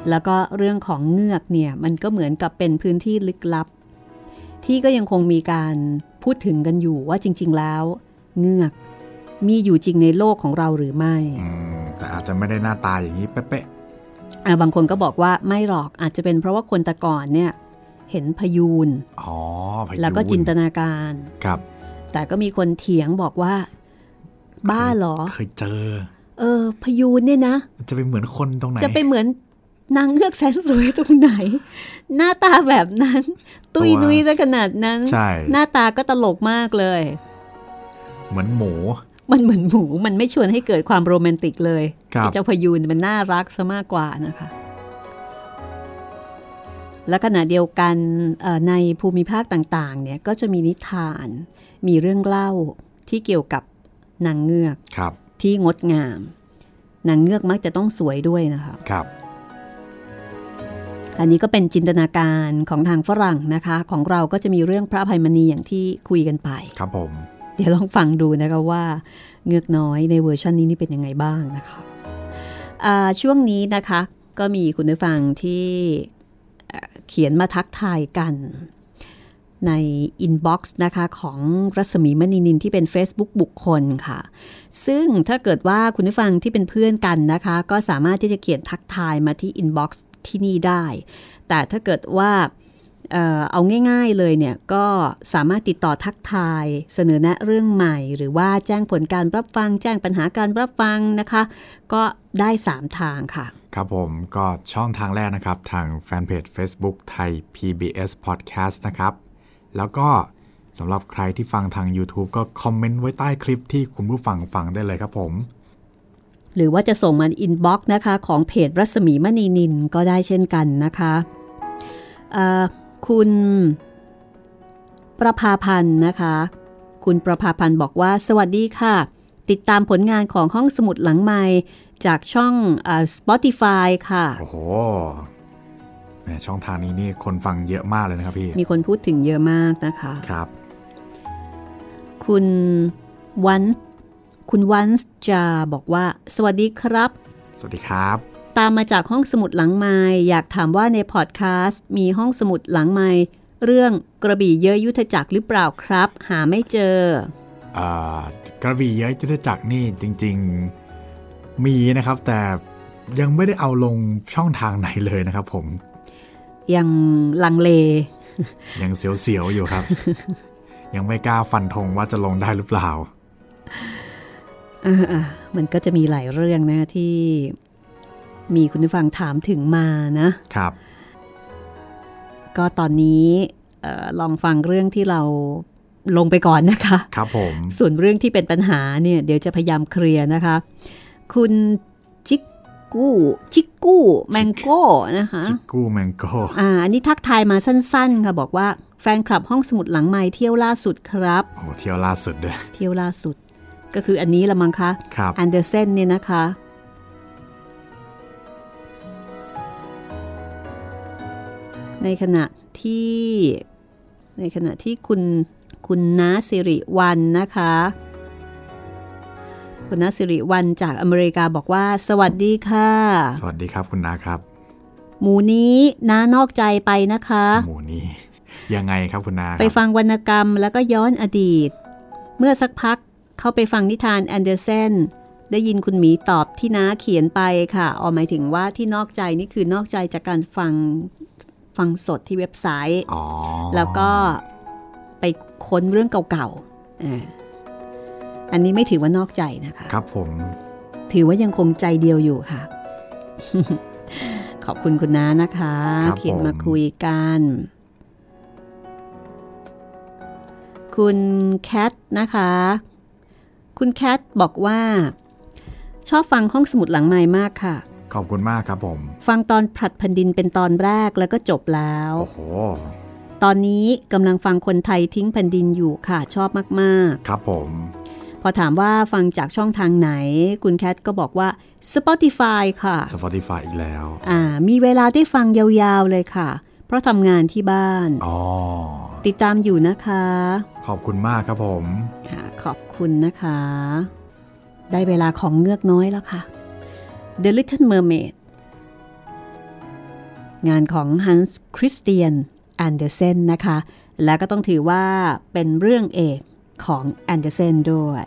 แล้วก็เรื่องของเงือกเนี่ยมันก็เหมือนกับเป็นพื้นที่ลึกลับ ที่ก็ยังคงมีการพูดถึงกันอยู่ว่าจริง ๆ แล้ว เงือกมีอยู่จริงในโลกของเราหรือไม่อืมแต่อาจจะไม่ได้หน้าตาอย่างนี้เป๊ะอ่าบางคนก็บอกว่าไม่หรอกอาจจะเป็นเพราะว่าคนแตะก่อนเนี่ยเห็นพยูนๆอ๋อพายุแล้วก็จินตนาการครับ แต่ก็มีคนเถียงบอกว่า บ้าเหรอเคยเจอ เออ พยูนเนี่ยนะมันจะไปเหมือนคนตรงไหน จะไปเหมือน นางเงือกแสนสวยตรงไหน หน้าตาแบบนั้น ตุยนุยซะขนาดนั้นใช่หน้าตาก็ตลกมากเลย เหมือนหมู มันเหมือนหมู มันไม่ชวนให้เกิดความโรแมนติกเลยครับไอ้เจ้าพยูนมันน่ารักซะมากกว่านะคะ และขณะเดียวกันเอ่อในภูมิภาคต่างๆ เนี่ยก็จะมีนิทาน มีเรื่องเล่าที่เกี่ยวกับนางเงือกครับที่งดงามนางเงือกมักจะต้องสวยด้วยนะคะครับ อันนี้ก็เป็นจินตนาการของทางฝรั่งนะคะ ของเราก็จะมีเรื่องพระอภัยมณีอย่างที่คุยกันไป ครับผม เดี๋ยวลองฟังดูนะคะว่าเงือกน้อยในเวอร์ชันนี้นี่เป็นยังไงบ้างนะคะอ่าช่วงนี้นะคะก็มีคุณผู้ฟังที่เอ่อเขียนมาทักทายกันใน inbox นะคะของรัศมีมณีนิลที่เป็น Facebook บุคคลค่ะ ซึ่งถ้าเกิดว่าคุณผู้ฟังที่เป็นเพื่อนกันนะคะ ก็สามารถที่จะเขียนทักทายมาที่ inbox ที่นี่ได้ แต่ถ้าเกิดว่าเอาง่ายๆเลยเนี่ยก็สามารถติดต่อทักทายเสนอแนะเรื่องใหม่ หรือว่าแจ้งผลการรับฟัง แจ้งปัญหาการรับฟังนะคะ ก็ได้ 3 ทางค่ะ ครับผมก็ช่องทางแรกนะครับ ทาง fanpage Facebook ไทย PBS Podcast นะครับ แล้วก็สำหรับใครที่ฟังทาง YouTube ก็คอมเมนต์ไว้ใต้คลิปที่คุณผู้ฟังฟังได้เลยครับผม หรือว่าจะส่งมา inbox นะคะของเพจรัศมีมณีนิลก็ได้เช่นกันนะคะเอ่อคุณประภาพันธ์นะคะ คุณประภาพันธ์บอกว่า สวัสดีค่ะ ติดตามผลงานของห้องสมุดหลังไม้จากช่องเออ Spotify ค่ะ โอ้โหแหมช่องทางนี้นี่คนฟังเยอะมากเลยนะครับพี่ มีคนพูดถึงเยอะมากนะคะ ครับ คุณวัน คุณวันจะบอกว่า สวัสดีครับ สวัสดีครับ ตามมาจากห้องสมุดหลังไม้อยากถามว่าในพอดแคสต์มีห้องสมุดหลังไม้เรื่องกระบี่เยอะยุทธจักรหรือเปล่าครับ หาไม่เจอเอ่อกระบี่เย้ยจุทจักรนี่จริง ๆมีนะครับ แต่ยังไม่ได้เอาลงช่องทางไหนเลยนะครับ ผม ยังลังเล ยังเสียวๆอยู่ครับ ยังไม่กล้าฟันธงว่าจะลงได้หรือเปล่าอ่าๆ มันก็จะมีหลายเรื่องนะที่มีคุณผู้ฟังถามถึงมานะครับ ก็ตอนนี้เออลองฟังเรื่องที่เราลงไปก่อนนะคะ ครับผม ส่วนเรื่องที่เป็นปัญหาเนี่ย เดี๋ยวจะพยายามเคลียร์นะคะ คุณจิกกู้จิกกู้แมงโก้นะคะจิกกู้แมงโก้อ่าอันนี้ทักทายมาสั้นๆ ค่ะ บอกว่าแฟนคลับห้องสมุดหลังไม้เที่ยวล่าสุดครับโอ้โหเที่ยวล่าสุดด้วยเที่ยวล่าสุด ก็คืออันนี้ละมั้งคะครับแอนเดอร์เซนเนี่ยนะคะ ในขณะที่ในขณะที่คุณคุณน้าสิริวันนะคะ คุณน้าสิริวันจากอเมริกาบอกว่า สวัสดีค่ะ สวัสดีครับคุณนาครับ หมูนี้น้านอกใจไปนะคะ หมูนี้ยังไงครับคุณนาครับไปฟังวรรณกรรมแล้วก็ย้อนอดีต เมื่อสักพัก เข้าไปฟังนิทานแอนเดอร์เซนได้ยินคุณหมีตอบที่น้าเขียนไปค่ะออหมายถึงว่าที่นอกใจนี่คือนอกใจจากการฟังฟังสดที่เว็บไซต์อ๋อแล้วก็ไปค้นเรื่องเก่าๆอ่าอันนี้ไม่ถือว่านอกใจนะคะ ครับผม ถือว่ายังคงใจเดียวอยู่ค่ะ ขอบคุณคุณน้านะคะครับเขียนผมมาคุยกัน คุณแคทนะคะ คุณแคทบอกว่า ชอบฟังห้องสมุดหลังไม้มากค่ะ ขอบคุณมากครับผม ฟังตอนผลัดแผ่นดินเป็นตอนแรกแล้วก็จบแล้ว โอ้โห ตอนนี้กำลังฟังคนไทยทิ้งแผ่นดินอยู่ค่ะชอบมากครับผมๆพอถามว่าฟังจากช่องทางไหน คุณแคทก็บอกว่า Spotify ค่ะ Spotify อีกแล้ว อ่า มีเวลาได้ฟังยาวๆเลยค่ะ เพราะทำงานที่บ้านอ๋อติดตามอยู่นะคะ ขอบคุณมากครับผมค่ะขอบคุณนะคะ ได้เวลาของเงือกน้อยแล้วค่ะ The Little Mermaid งานของ Hans Christian Andersen นะคะ และก็ต้องถือว่าเป็นเรื่องเอกของ Andersen ด้วย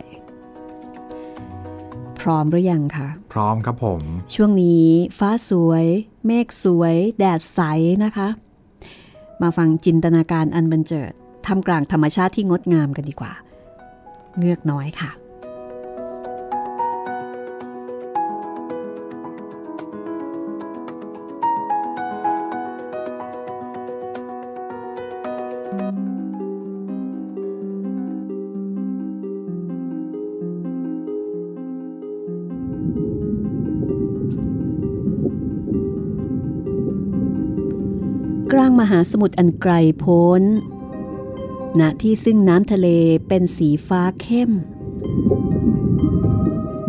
พร้อมหรือยังคะ พร้อมครับผม ช่วงนี้ฟ้าสวย เมฆสวย แดดใสนะคะ มาฟังจินตนาการอันบันเจิดทำกลางธรรมชาติที่งดงามกันดีกว่า เงือกน้อยค่ะ หาสมุทรอันไกลโพ้น ณ ที่ซึ่งน้ำทะเลเป็นสีฟ้าเข้ม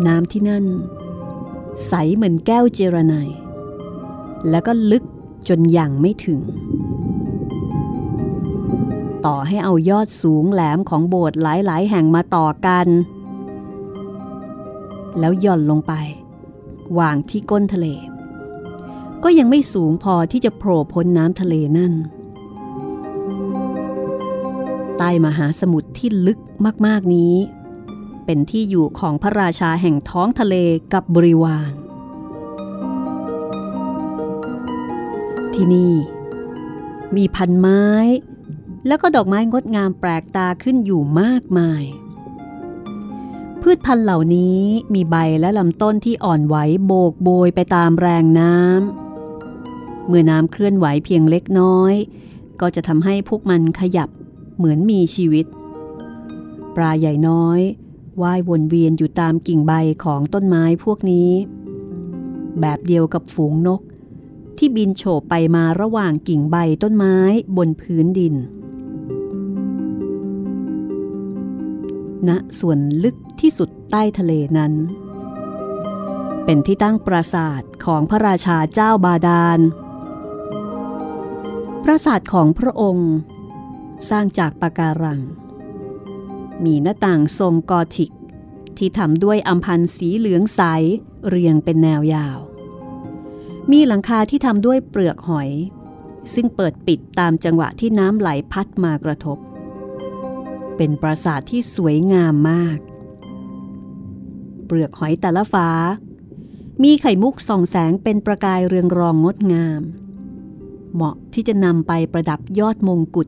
น้ำที่นั่น ใสเหมือนแก้วเจรไนแล้วก็ลึกจนยังไม่ถึง ต่อให้เอายอดสูงแหลมของโบสถ์หลาย ๆ แห่งมาต่อกัน แล้วย่อนลงไป วางที่ก้นทะเล ก็ยังไม่สูงพอที่จะโผล่พ้นน้ำทะเลนั่น ใต้มหาสมุทรที่ลึกมากๆนี้ เป็นที่อยู่ของพระราชาแห่งท้องทะเลกับบริวาร ที่นี่ มีพันไม้ แล้วก็ดอกไม้งดงามแปลกตาขึ้นอยู่มากมายพืชพันธุ์เหล่านี้มีใบและลำต้นที่อ่อนไหวโบกโบยไปตามแรงน้ำ เมื่อน้ำเคลื่อนไหวเพียงเล็กน้อย ก็จะทำให้พวกมันขยับเหมือนมีชีวิต ปลาใหญ่น้อยว่ายวนเวียนอยู่ตามกิ่งใบของต้นไม้พวกนี้ แบบเดียวกับฝูงนก ที่บินโฉบไปมาระหว่างกิ่งใบต้นไม้บนพื้นดินณส่วนลึกที่สุดใต้ทะเลนั้น เป็นที่ตั้งปราสาทของพระราชาเจ้าบาดาล ปราสาทของพระองค์ สร้างจากปะการัง มีหน้าต่างทรงกอธิก ที่ทำด้วยอัมพันสีเหลืองใสเรียงเป็นแนวยาว มีหลังคาที่ทำด้วยเปลือกหอย ซึ่งเปิดปิดตามจังหวะที่น้ำไหลพัดมากระทบ เป็นปราสาทที่สวยงามมาก เปลือกหอยแต่ละฟ้า มีไข่มุกส่องแสงเป็นประกายเรืองรองงดงาม เหมาะที่จะนำไปประดับยอดมงกุฎ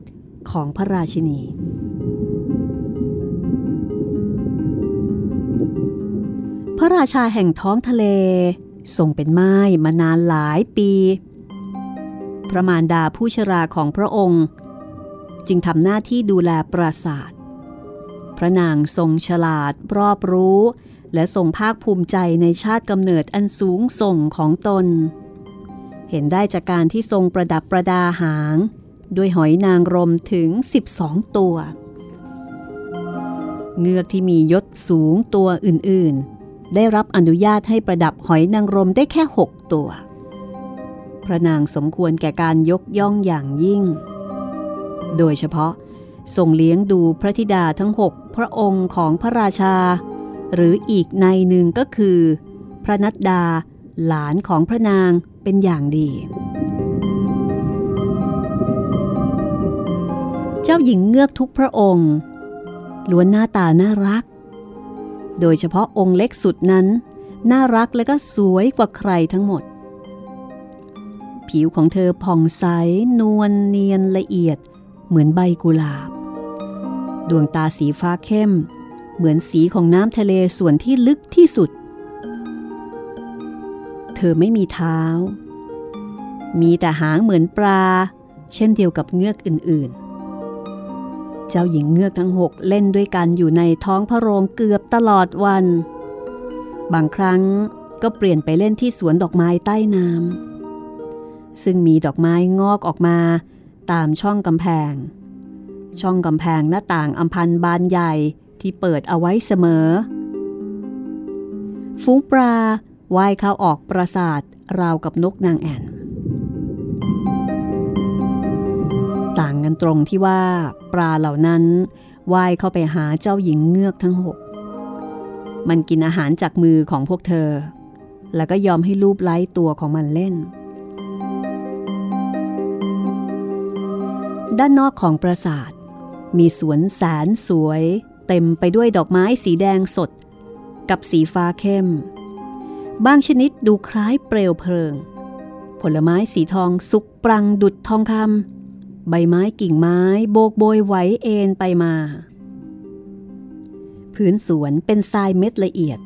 ของพระราชินี พระราชาแห่งท้องทะเลทรงเป็นไม้มานานหลายปี พระมารดาผู้ชราของพระองค์ จึงทำหน้าที่ดูแลปราสาท พระนางทรงฉลาดรอบรู้ และทรงภาคภูมิใจในชาติกำเนิดอันสูงส่งของตน เห็นได้จากการที่ทรงประดับประดาหาง ด้วยหอยนางรมถึง 12 ตัว เงือกที่มียศสูงตัวอื่นๆ ได้รับอนุญาตให้ประดับหอยนางรมได้แค่ 6 ตัว พระนางสมควรแก่การยกย่องอย่างยิ่ง โดยเฉพาะทรงเลี้ยงดูพระธิดาทั้งหกพระองค์ของพระราชา หรืออีกในหนึ่งก็คือ พระนัดดาหลานของพระนาง เป็นอย่างดี เจ้าหญิงเงือกทุกพระองค์ล้วนหน้าตาน่ารัก โดยเฉพาะองค์เล็กสุดนั้น น่ารักและก็สวยกว่าใครทั้งหมด ผิวของเธอผ่องใส นวลเนียนละเอียด เหมือนใบกุหลาบ ดวงตาสีฟ้าเข้ม เหมือนสีของน้ำทะเลส่วนที่ลึกที่สุด เธอไม่มีเท้า มีแต่หางเหมือนปลา เช่นเดียวกับเงือกอื่นๆ เจ้าหญิงเงือกทั้งหกเล่นด้วยกันอยู่ในท้องพระโรงเกือบตลอดวัน บางครั้งก็เปลี่ยนไปเล่นที่สวนดอกไม้ใต้น้ำซึ่งมีดอกไม้งอกออกมาตามช่องกำแพง ช่องกำแพงหน้าต่างอัมพันบานใหญ่ที่เปิดเอาไว้เสมอ ฟูงปลา ว่ายเข้าออกปราสาทราวกับนกนางแอ่น ต่างกันตรงที่ว่าปลาเหล่านั้นว่ายเข้าไปหาเจ้าหญิงเงือกทั้งหก มันกินอาหารจากมือของพวกเธอ แล้วก็ยอมให้ลูบไล้ตัวของมันเล่น ด้านนอกของปราสาท มีสวนแสนสวย เต็มไปด้วยดอกไม้สีแดงสด กับสีฟ้าเข้ม บางชนิดดูคล้ายเปลวเพลิง ผลไม้สีทองสุกปรังดุดทองคำใบไม้กิ่งไม้โบกโบยไหวเอ็นไปมาพื้นสวนเป็นทรายเม็ดละเอียด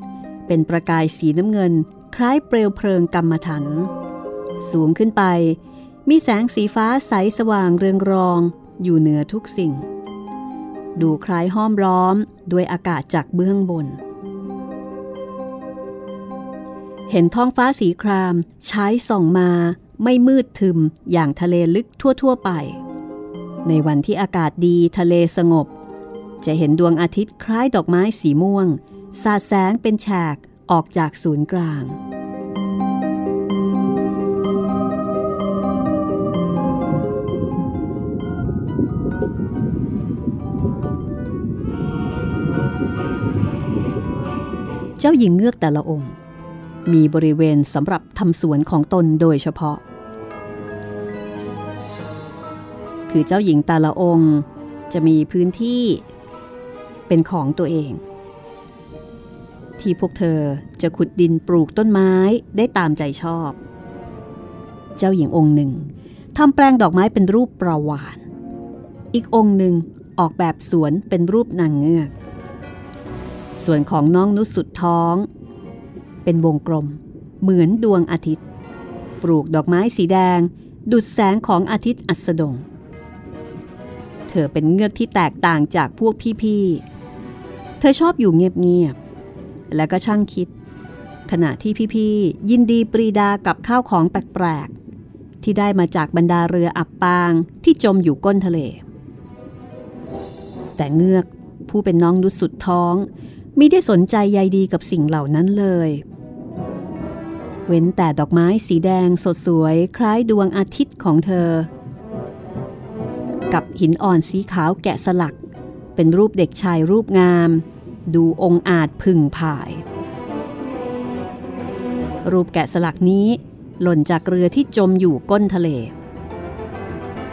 เป็นประกายสีน้ำเงิน คล้ายเปลวเพลิงกรรมฐานสูงขึ้นไป มีแสงสีฟ้าใสสว่างเรืองรอง อยู่เหนือทุกสิ่ง ดูคล้ายห้อมล้อมด้วยอากาศจากเบื้องบน เห็นท้องฟ้าสีครามใช้ส่องมาไม่มืดทึมอย่างทะเลลึกทั่ว ๆ ไป ในวันที่อากาศดีทะเลสงบ จะเห็นดวงอาทิตย์คล้ายดอกไม้สีม่วง สาดแสงเป็นแฉกออกจากศูนย์กลาง เจ้าหญิงเงือกแต่ละองค์ มีบริเวณสำหรับทำสวนของตนโดยเฉพาะ คือเจ้าหญิงแต่ละองค์จะมีพื้นที่เป็นของตัวเอง ที่พวกเธอจะขุดดินปลูกต้นไม้ได้ตามใจชอบ เจ้าหญิงองค์หนึ่งทำแปลงดอกไม้เป็นรูปประวาน อีกองค์หนึ่งออกแบบสวนเป็นรูปนางเงือก ส่วนของน้องนุสุดท้อง เป็นวงกลม เหมือนดวงอาทิตย์ ปลูกดอกไม้สีแดง ดุดแสงของอาทิตย์อัสดง เธอเป็นเงือกที่แตกต่างจากพวกพี่ๆ เธอชอบอยู่เงียบๆ และก็ช่างคิด ขณะที่พี่ๆ ยินดีปรีดากับข้าวของแปลกๆ ที่ได้มาจากบรรดาเรืออับปางที่จมอยู่ก้นทะเล แต่เงือกผู้เป็นน้องนุชสุดท้องมิได้สนใจใยดีกับสิ่งเหล่านั้นเลย เว้นแต่ดอกไม้สีแดงสดสวยคล้ายดวงอาทิตย์ของเธอ กับหินอ่อนสีขาวแกะสลัก เป็นรูปเด็กชายรูปงาม ดูองอาจพึงผาย รูปแกะสลักนี้หล่นจากเรือที่จมอยู่ก้นทะเล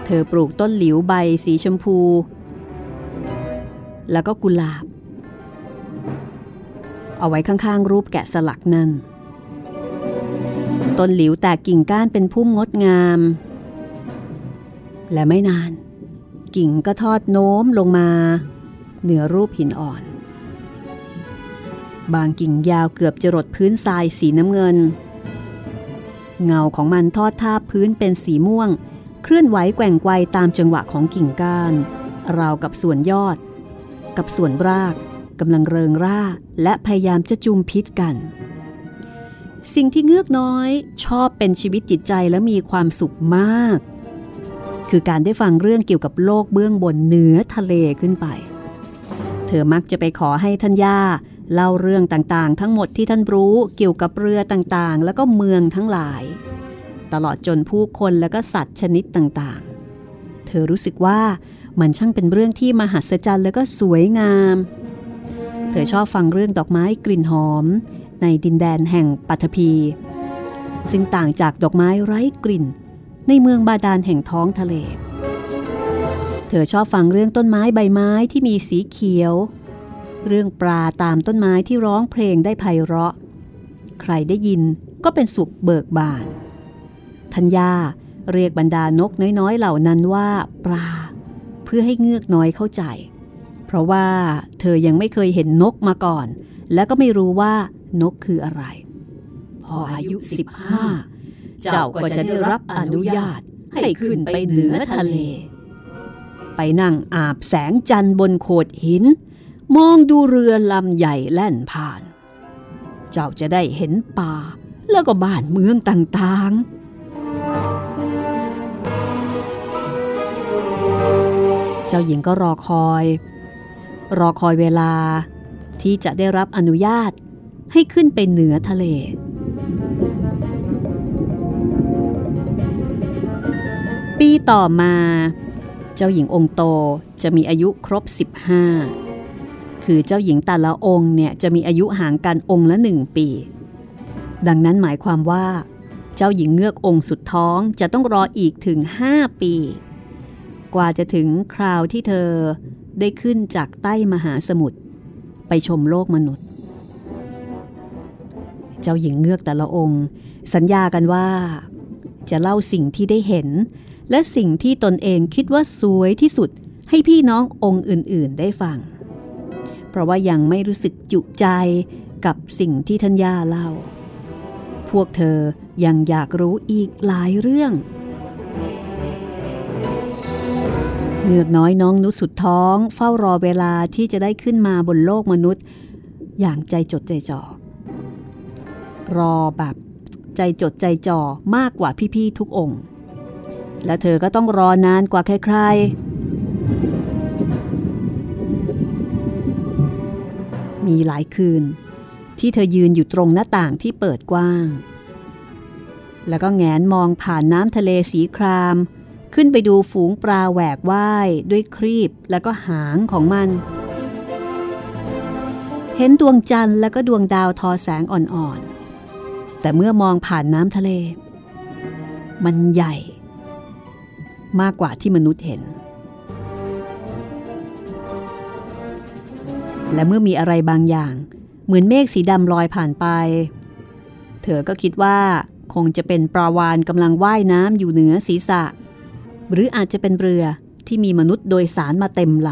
เธอปลูกต้นหลิวใบสีชมพู แล้วก็กุหลาบ เอาไว้ข้างๆรูปแกะสลักนั่น ต้นหลิวแตกกิ่งก้านเป็นพุ่มงดงาม และไม่นาน กิ่งก็ทอดโน้มลงมา เหนือรูปหินอ่อน บางกิ่งยาวเกือบจะรดพื้นทรายสีน้ำเงิน เงาของมันทอดทาบพื้นเป็นสีม่วง เคลื่อนไหวแกว่งไกวตามจังหวะของกิ่งก้าน ราวกับส่วนยอด กับส่วนรากกำลังเริงร่าและพยายามจะจุมพิษกัน สิ่งที่เงือกน้อยชอบเป็นชีวิตจิตใจและมีความสุขมาก คือการได้ฟังเรื่องเกี่ยวกับโลกเบื้องบนเหนือทะเลขึ้นไป เธอมักจะไปขอให้ท่านย่าเล่าเรื่องต่างๆ ทั้งหมดที่ท่านรู้เกี่ยวกับเรือต่างๆ แล้วก็เมืองทั้งหลาย ตลอดจนผู้คนและก็สัตว์ชนิดต่างๆ เธอรู้สึกว่ามันช่างเป็นเรื่องที่มหัศจรรย์และก็สวยงาม เธอชอบฟังเรื่องดอกไม้กลิ่นหอม ในดินแดนแห่งปัทภี ซึ่งต่างจากดอกไม้ไร้กลิ่น ในเมืองบาดาลแห่งท้องทะเล เธอชอบฟังเรื่องต้นไม้ใบไม้ที่มีสีเขียว เรื่องปลาตามต้นไม้ที่ร้องเพลงได้ไพเราะ ใครได้ยินก็เป็นสุขเบิกบาน ทัญญาเรียกบรรดานกน้อยๆ เหล่านั้นว่าปลา เพื่อให้เงือกน้อยเข้าใจ เพราะว่าเธอยังไม่เคยเห็นนกมาก่อน และก็ไม่รู้ว่า นกคืออะไร พออายุ 15 เจ้าก็จะได้รับอนุญาตให้ขึ้นไปเหนือทะเล ไปนั่งอาบแสงจันทร์บนโขดหิน มองดูเรือลำใหญ่แล่นผ่าน เจ้าจะได้เห็นป่าแล้วก็บ้านเมืองต่างๆเจ้าหญิงก็รอคอย รอคอยเวลาที่จะได้รับอนุญาต ให้ขึ้นไปเหนือทะเล ปีต่อมา เจ้าหญิงองค์โตจะมีอายุครบ 15 คือเจ้าหญิงแต่ละองค์เนี่ยจะมีอายุห่างกันองค์ละหนึ่งปี ดังนั้นหมายความว่า เจ้าหญิงเงือกองค์สุดท้องจะต้องรออีกถึง 5 ปี กว่าจะถึงคราวที่เธอได้ขึ้นจากใต้มหาสมุทรไปชมโลกมนุษย์ เจ้าหญิงเงือกแต่ละองค์ สัญญากันว่า จะเล่าสิ่งที่ได้เห็น และสิ่งที่ตนเองคิดว่าสวยที่สุดให้พี่น้ององค์อื่นๆได้ฟัง เพราะว่ายังไม่รู้สึกจุใจกับสิ่งที่ท่านย่าเล่า พวกเธอยังอยากรู้อีกหลายเรื่อง เงือกน้อยน้องนุสุดท้อง เฝ้ารอเวลาที่จะได้ขึ้นมาบนโลกมนุษย์ อย่างใจจดใจจ่อ รอแบบใจจดใจจ่อมากกว่าพี่ๆทุกองค์ และเธอก็ต้องรอนานกว่าใครๆ มีหลายคืน ที่เธอยืนอยู่ตรงหน้าต่างที่เปิดกว้าง แล้วก็แงนมองผ่านน้ำทะเลสีคราม ขึ้นไปดูฝูงปลาแหวกว่ายด้วยครีบแล้วก็หางของมันเห็นดวงจันทร์แล้วก็ดวงดาวทอแสงอ่อน แต่เมื่อมองผ่านน้ำทะเล มันใหญ่ มากกว่าที่มนุษย์เห็น และเมื่อมีอะไรบางอย่าง เหมือนเมฆสีดำลอยผ่านไป เธอก็คิดว่าคงจะเป็นปลาวานกำลังว่ายน้ำอยู่เหนือศีรษะ หรืออาจจะเป็นเรือที่มีมนุษย์โดยสารมาเต็มล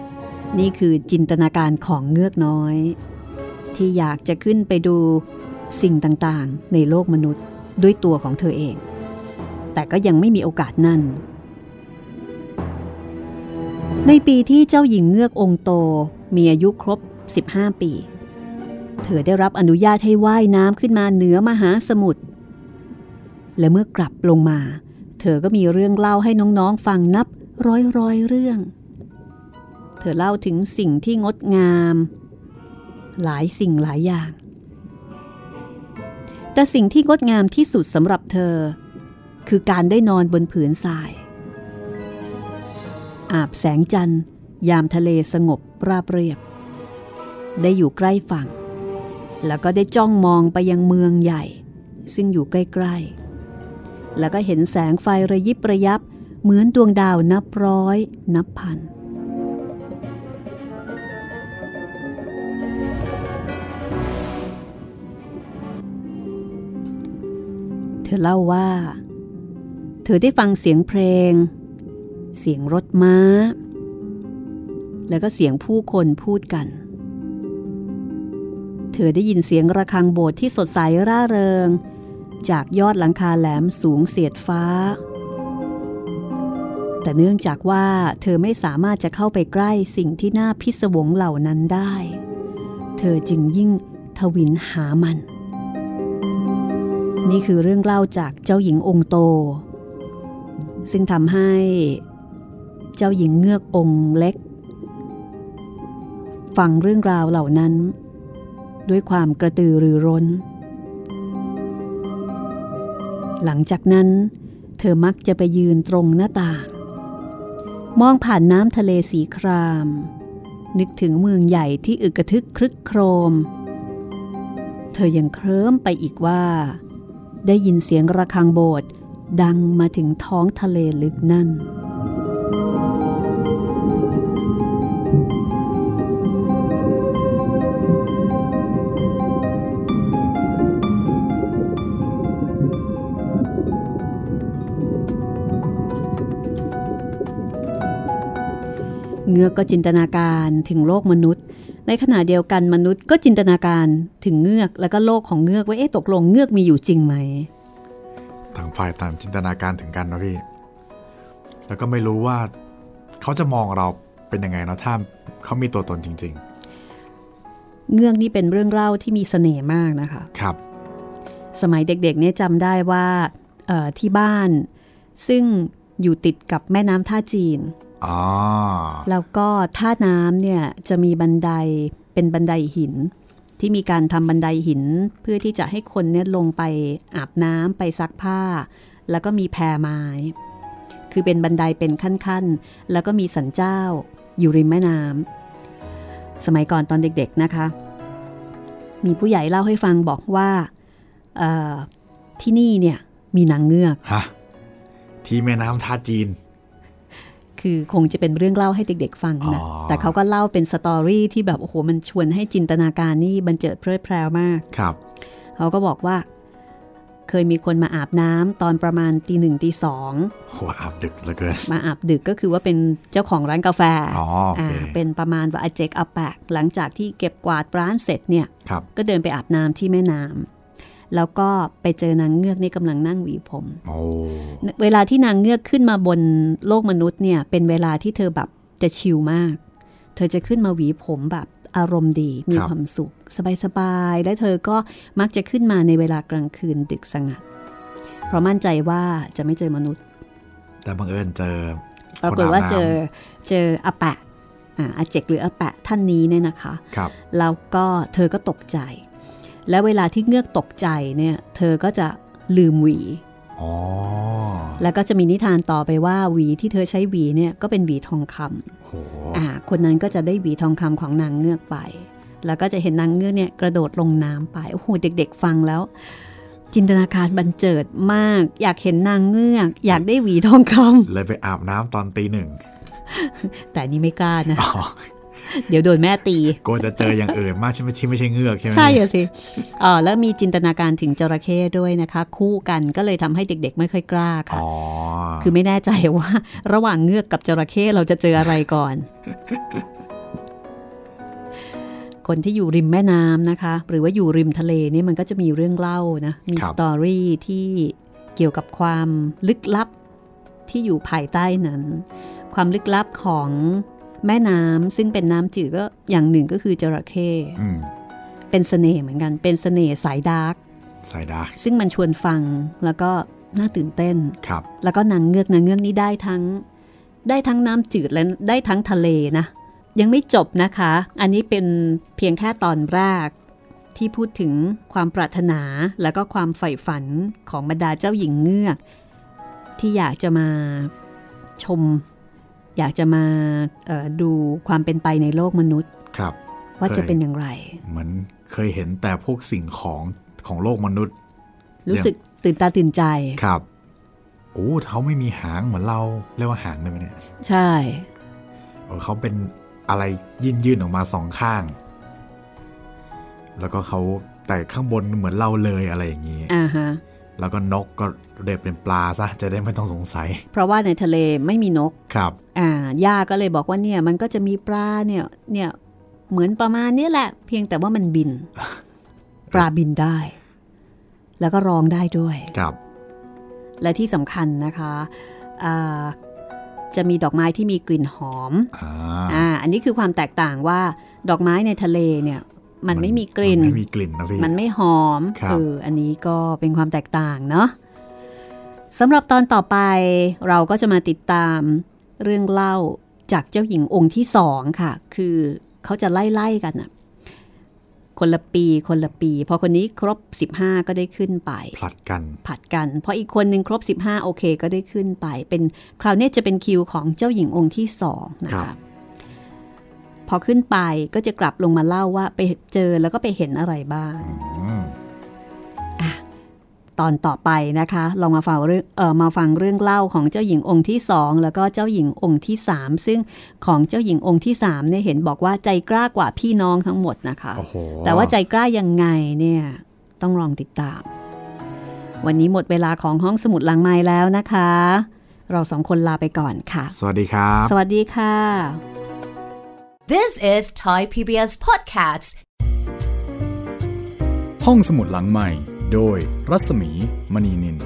ำ นี่คือจินตนาการของเงือกน้อย ที่อยากจะขึ้นไปดูสิ่งต่างๆ ในโลกมนุษย์ด้วยตัวของเธอเอง แต่ก็ยังไม่มีโอกาสนั่น ในปีที่เจ้าหญิงเงือกองโตมีอายุครบ 15 ปี เธอได้รับอนุญาตให้ว่ายน้ำขึ้นมาเหนือมหาสมุทร และเมื่อกลับลงมา เธอก็มีเรื่องเล่าให้น้องๆฟังนับร้อยร้อยเรื่อง เธอเล่าถึงสิ่งที่งดงาม หลายสิ่งหลายอย่าง แต่สิ่งที่งดงามที่สุดสำหรับเธอ คือการได้นอนบนผืนทราย อาบแสงจันทร์ ยามทะเลสงบราบเรียบ ได้อยู่ใกล้ฝั่ง แล้วก็ได้จ้องมองไปยังเมืองใหญ่ ซึ่งอยู่ใกล้ๆ แล้วก็เห็นแสงไฟระยิบระยับเหมือนดวงดาวนับร้อยนับพันเธอเล่าว่า เธอได้ฟังเสียงเพลง เสียงรถม้า แล้วก็เสียงผู้คนพูดกัน เธอได้ยินเสียงระฆังโบสถ์ที่สดใสร่าเริง จากยอดหลังคาแหลมสูงเสียดฟ้า แต่เนื่องจากว่าเธอไม่สามารถจะเข้าไปใกล้สิ่งที่น่าพิศวงเหล่านั้นได้ เธอจึงยิ่งทวินหามัน นี่คือเรื่องเล่าจากเจ้าหญิงองค์โต ซึ่งทำให้เจ้าหญิงเงือกองค์เล็ก ฟังเรื่องราวเหล่านั้น ด้วยความกระตือรือร้น หลังจากนั้น เธอมักจะไปยืนตรงหน้าต่าง มองผ่านน้ำทะเลสีคราม นึกถึงเมืองใหญ่ที่อึกกระทึกครึกโครม เธอยังเคลิ้มไปอีกว่า ได้ยินเสียงระฆังโบสถ์ดังมาถึงท้องทะเลลึกนั่น เงือกก็จินตนาการถึงโลกมนุษย์ ในขณะเดียวกันมนุษย์ก็จินตนาการถึงเงือกแล้วก็โลกของเงือกว่าเอ๊ะตกลงเงือกมีอยู่จริงไหมทางฝ่ายต่างจินตนาการถึงกันนะพี่ แล้วก็ไม่รู้ว่าเขาจะมองเราเป็นยังไงเนาะถ้าเขามีตัวตนจริงเงือกนี่เป็นเรื่องเล่าที่มีเสน่ห์มากนะคะๆครับ สมัยเด็กๆเนี่ยจำได้ว่าเอ่อที่บ้าน ซึ่งอยู่ติดกับแม่น้ำท่าจีนอ๋อ แล้วก็ท่าน้ำเนี่ยจะมีบันไดเป็นบันไดหิน ที่มีการทำบันไดหิน เพื่อที่จะให้คนเนี่ยลงไปอาบน้ำไปซักผ้า แล้วก็มีแพไม้ คือเป็นบันไดเป็นขั้นๆ แล้วก็มีสันเจ้าอยู่ริมแม่น้ำสมัยก่อนตอนเด็กๆนะคะ มีผู้ใหญ่เล่าให้ฟังบอกว่าเอ่อที่นี่เนี่ยมีนางเงือกฮะที่แม่น้ำท่าจีน คือคงจะเป็นเรื่องเล่าให้เด็กๆฟังนะอ๋อแต่เขาก็เล่าเป็นสตอรี่ที่แบบโอ้โหมันชวนให้จินตนาการนี่บันเจิดเพลิดเพลวมาก ครับ เขาก็บอกว่า เคยมีคนมาอาบน้ำตอนประมาณตีหนึ่งตีสองโหอาบดึกเหลือเกิน มาอาบดึกก็คือว่าเป็นเจ้าของร้านกาแฟอ๋อโอเคเป็นประมาณว่าอาเจกอาแปกหลังจากที่เก็บกวาดร้านเสร็จเนี่ยครับก็เดินไปอาบน้ำที่แม่น้ำ แล้วก็ไปเจอนางเงือกนี่กำลังนั่งหวีผมโอ้เวลาที่นางเงือกขึ้นมาบนโลกมนุษย์เนี่ย เป็นเวลาที่เธอแบบจะชิลมาก เธอจะขึ้นมาหวีผมแบบอารมณ์ดีมีความสุข สบายๆ และเธอก็มักจะขึ้นมาในเวลากลางคืนดึกสงัด เพราะมั่นใจว่าจะไม่เจอมนุษย์ แต่บังเอิญเจอปรากฏว่าเจอเจออาแปะอ่าอาเจกหรืออาแปะท่านนี้เนี่ยนะคะครับแล้วก็เธอก็ตกใจ แล้วเวลาที่เงือกตกใจเนี่ยเธอก็จะลืมหวีอ๋อแล้วก็จะมีนิทานต่อไปว่าหวีที่เธอใช้หวีเนี่ยก็เป็นหวีทองคำโหอ่าคนนั้นก็จะได้หวีทองคำของนางเงือกไป แล้วก็จะเห็นนางเงือกเนี่ยกระโดดลงน้ำไปโอ้โหเด็ก ๆ ฟังแล้ว จินตนาการบันเจิดมาก อยากเห็นนางเงือก อยากได้หวีทองคำเลยไปอาบน้ำตอนตีหนึ่งแต่นี่ไม่กล้านะอ๋อ เดี๋ยวโดนแม่ตีกลัวจะเจออย่างอื่นมากใช่ไหมที่ไม่ใช่เงือกใช่ไหมใช่อะสิอ๋อแล้วมีจินตนาการถึงจระเข้ด้วยนะคะ คู่กันก็เลยทำให้เด็กๆ ไม่ค่อยกล้าค่ะอ๋อคือไม่แน่ใจว่า ระหว่างเงือกกับจระเข้เราจะเจออะไรก่อน คนที่อยู่ริมแม่น้ำนะคะ หรือว่าอยู่ริมทะเลเนี่ยมันก็จะมีเรื่องเล่านะมีครับสตอรี่ที่เกี่ยวกับความลึกลับที่อยู่ภายใต้นั้น ความลึกลับของ แม่น้ำซึ่งเป็นน้ำจืดก็อย่างหนึ่งก็คือจระเข้อืมเป็นเสน่ห์เหมือนกัน เป็นเสน่ห์สาย dark สาย dark ซึ่งมันชวนฟังแล้วก็น่าตื่นเต้นครับ แล้วก็นางเงือกนางเงือกนี่ได้ทั้ง ได้ทั้งน้ำจืดและได้ทั้งทะเลนะ ยังไม่จบนะคะ อันนี้เป็นเพียงแค่ตอนแรกที่พูดถึงความปรารถนาแล้วก็ความใฝ่ฝันของบรรดาเจ้าหญิงเงือก ที่อยากจะมาชม อยากจะมาเอ่อดูความเป็นไปในโลกมนุษย์ครับว่าเคยจะเป็นอย่างไร เหมือนเคยเห็นแต่พวกสิ่งของของโลกมนุษย์ รู้สึกตื่นตาตื่นใจครับโอ้เขาไม่มีหางเหมือนเราเรียกว่าหางได้ไหมเนี่ย ใช่เออเขาเป็นอะไรยื่นยื่นออกมาสองข้าง แล้วก็เขาแต่ข้างบนเหมือนเราเลยอะไรอย่างนี้อ่าฮะ แล้วก็นกก็เรียกเป็นปลาซะจะได้ไม่ต้องสงสัย เพราะว่าในทะเลไม่มีนกครับอ่าย่าก็เลยบอกว่าเนี่ยมันก็จะมีปลาเนี่ยเนี่ยเหมือนประมาณนี้แหละ เพียงแต่ว่ามันบิน ปลาบินได้ แล้วก็ร้องได้ด้วยครับ และที่สำคัญนะคะอ่าจะมีดอกไม้ที่มีกลิ่นหอมอ่าอ่าอันนี้คือความแตกต่างว่าดอกไม้ในทะเลเนี่ย มันไม่มีกลิ่นมันไม่มีกลิ่นนะพี่มันไม่หอมครับเอออันนี้ก็เป็นความแตกต่างเนาะสำหรับตอนต่อไปเราก็จะมาติดตามเรื่องเล่าจากเจ้าหญิงองค์ที่สองค่ะ คือเขาจะไล่ๆกันอะคนละปีคนละปี พอคนนี้ครบ 15 ก็ได้ขึ้นไป ผลัดกันผัดกันเพราะอีกคนหนึ่งครบ 15 โอเค ก็ได้ขึ้นไป เป็นคราวนี้จะเป็นคิวของเจ้าหญิงองค์ที่สองนะครัคะบพ อขึ้นไปก็จะกลับลงมาเล่าว่าไปเจอแล้วก็ไปเห็นอะไรบ้างอืมตอนต่อไปนะคะ ลองมาฟังเรื่องเออมาฟังเรื่องเล่าของเจ้าหญิงองค์ที่สองแล้วก็เจ้าหญิงองค์ที่สามซึ่งของเจ้าหญิงองค์ที่สามเนี่ยเห็นบอกว่าใจกล้ากว่าพี่น้องทั้งหมดนะคะโอ้โหแต่ว่าใจกล้ายังไงเนี่ยต้องลองติดตาม วันนี้หมดเวลาของห้องสมุดหลังไม้แล้วนะคะ เราสองคนลาไปก่อนค่ะ สวัสดีครับ สวัสดีค่ะ This is Thai PBS Podcasts. ห้องสมุดหลังใหม่ โดยรัศมีมณีนิน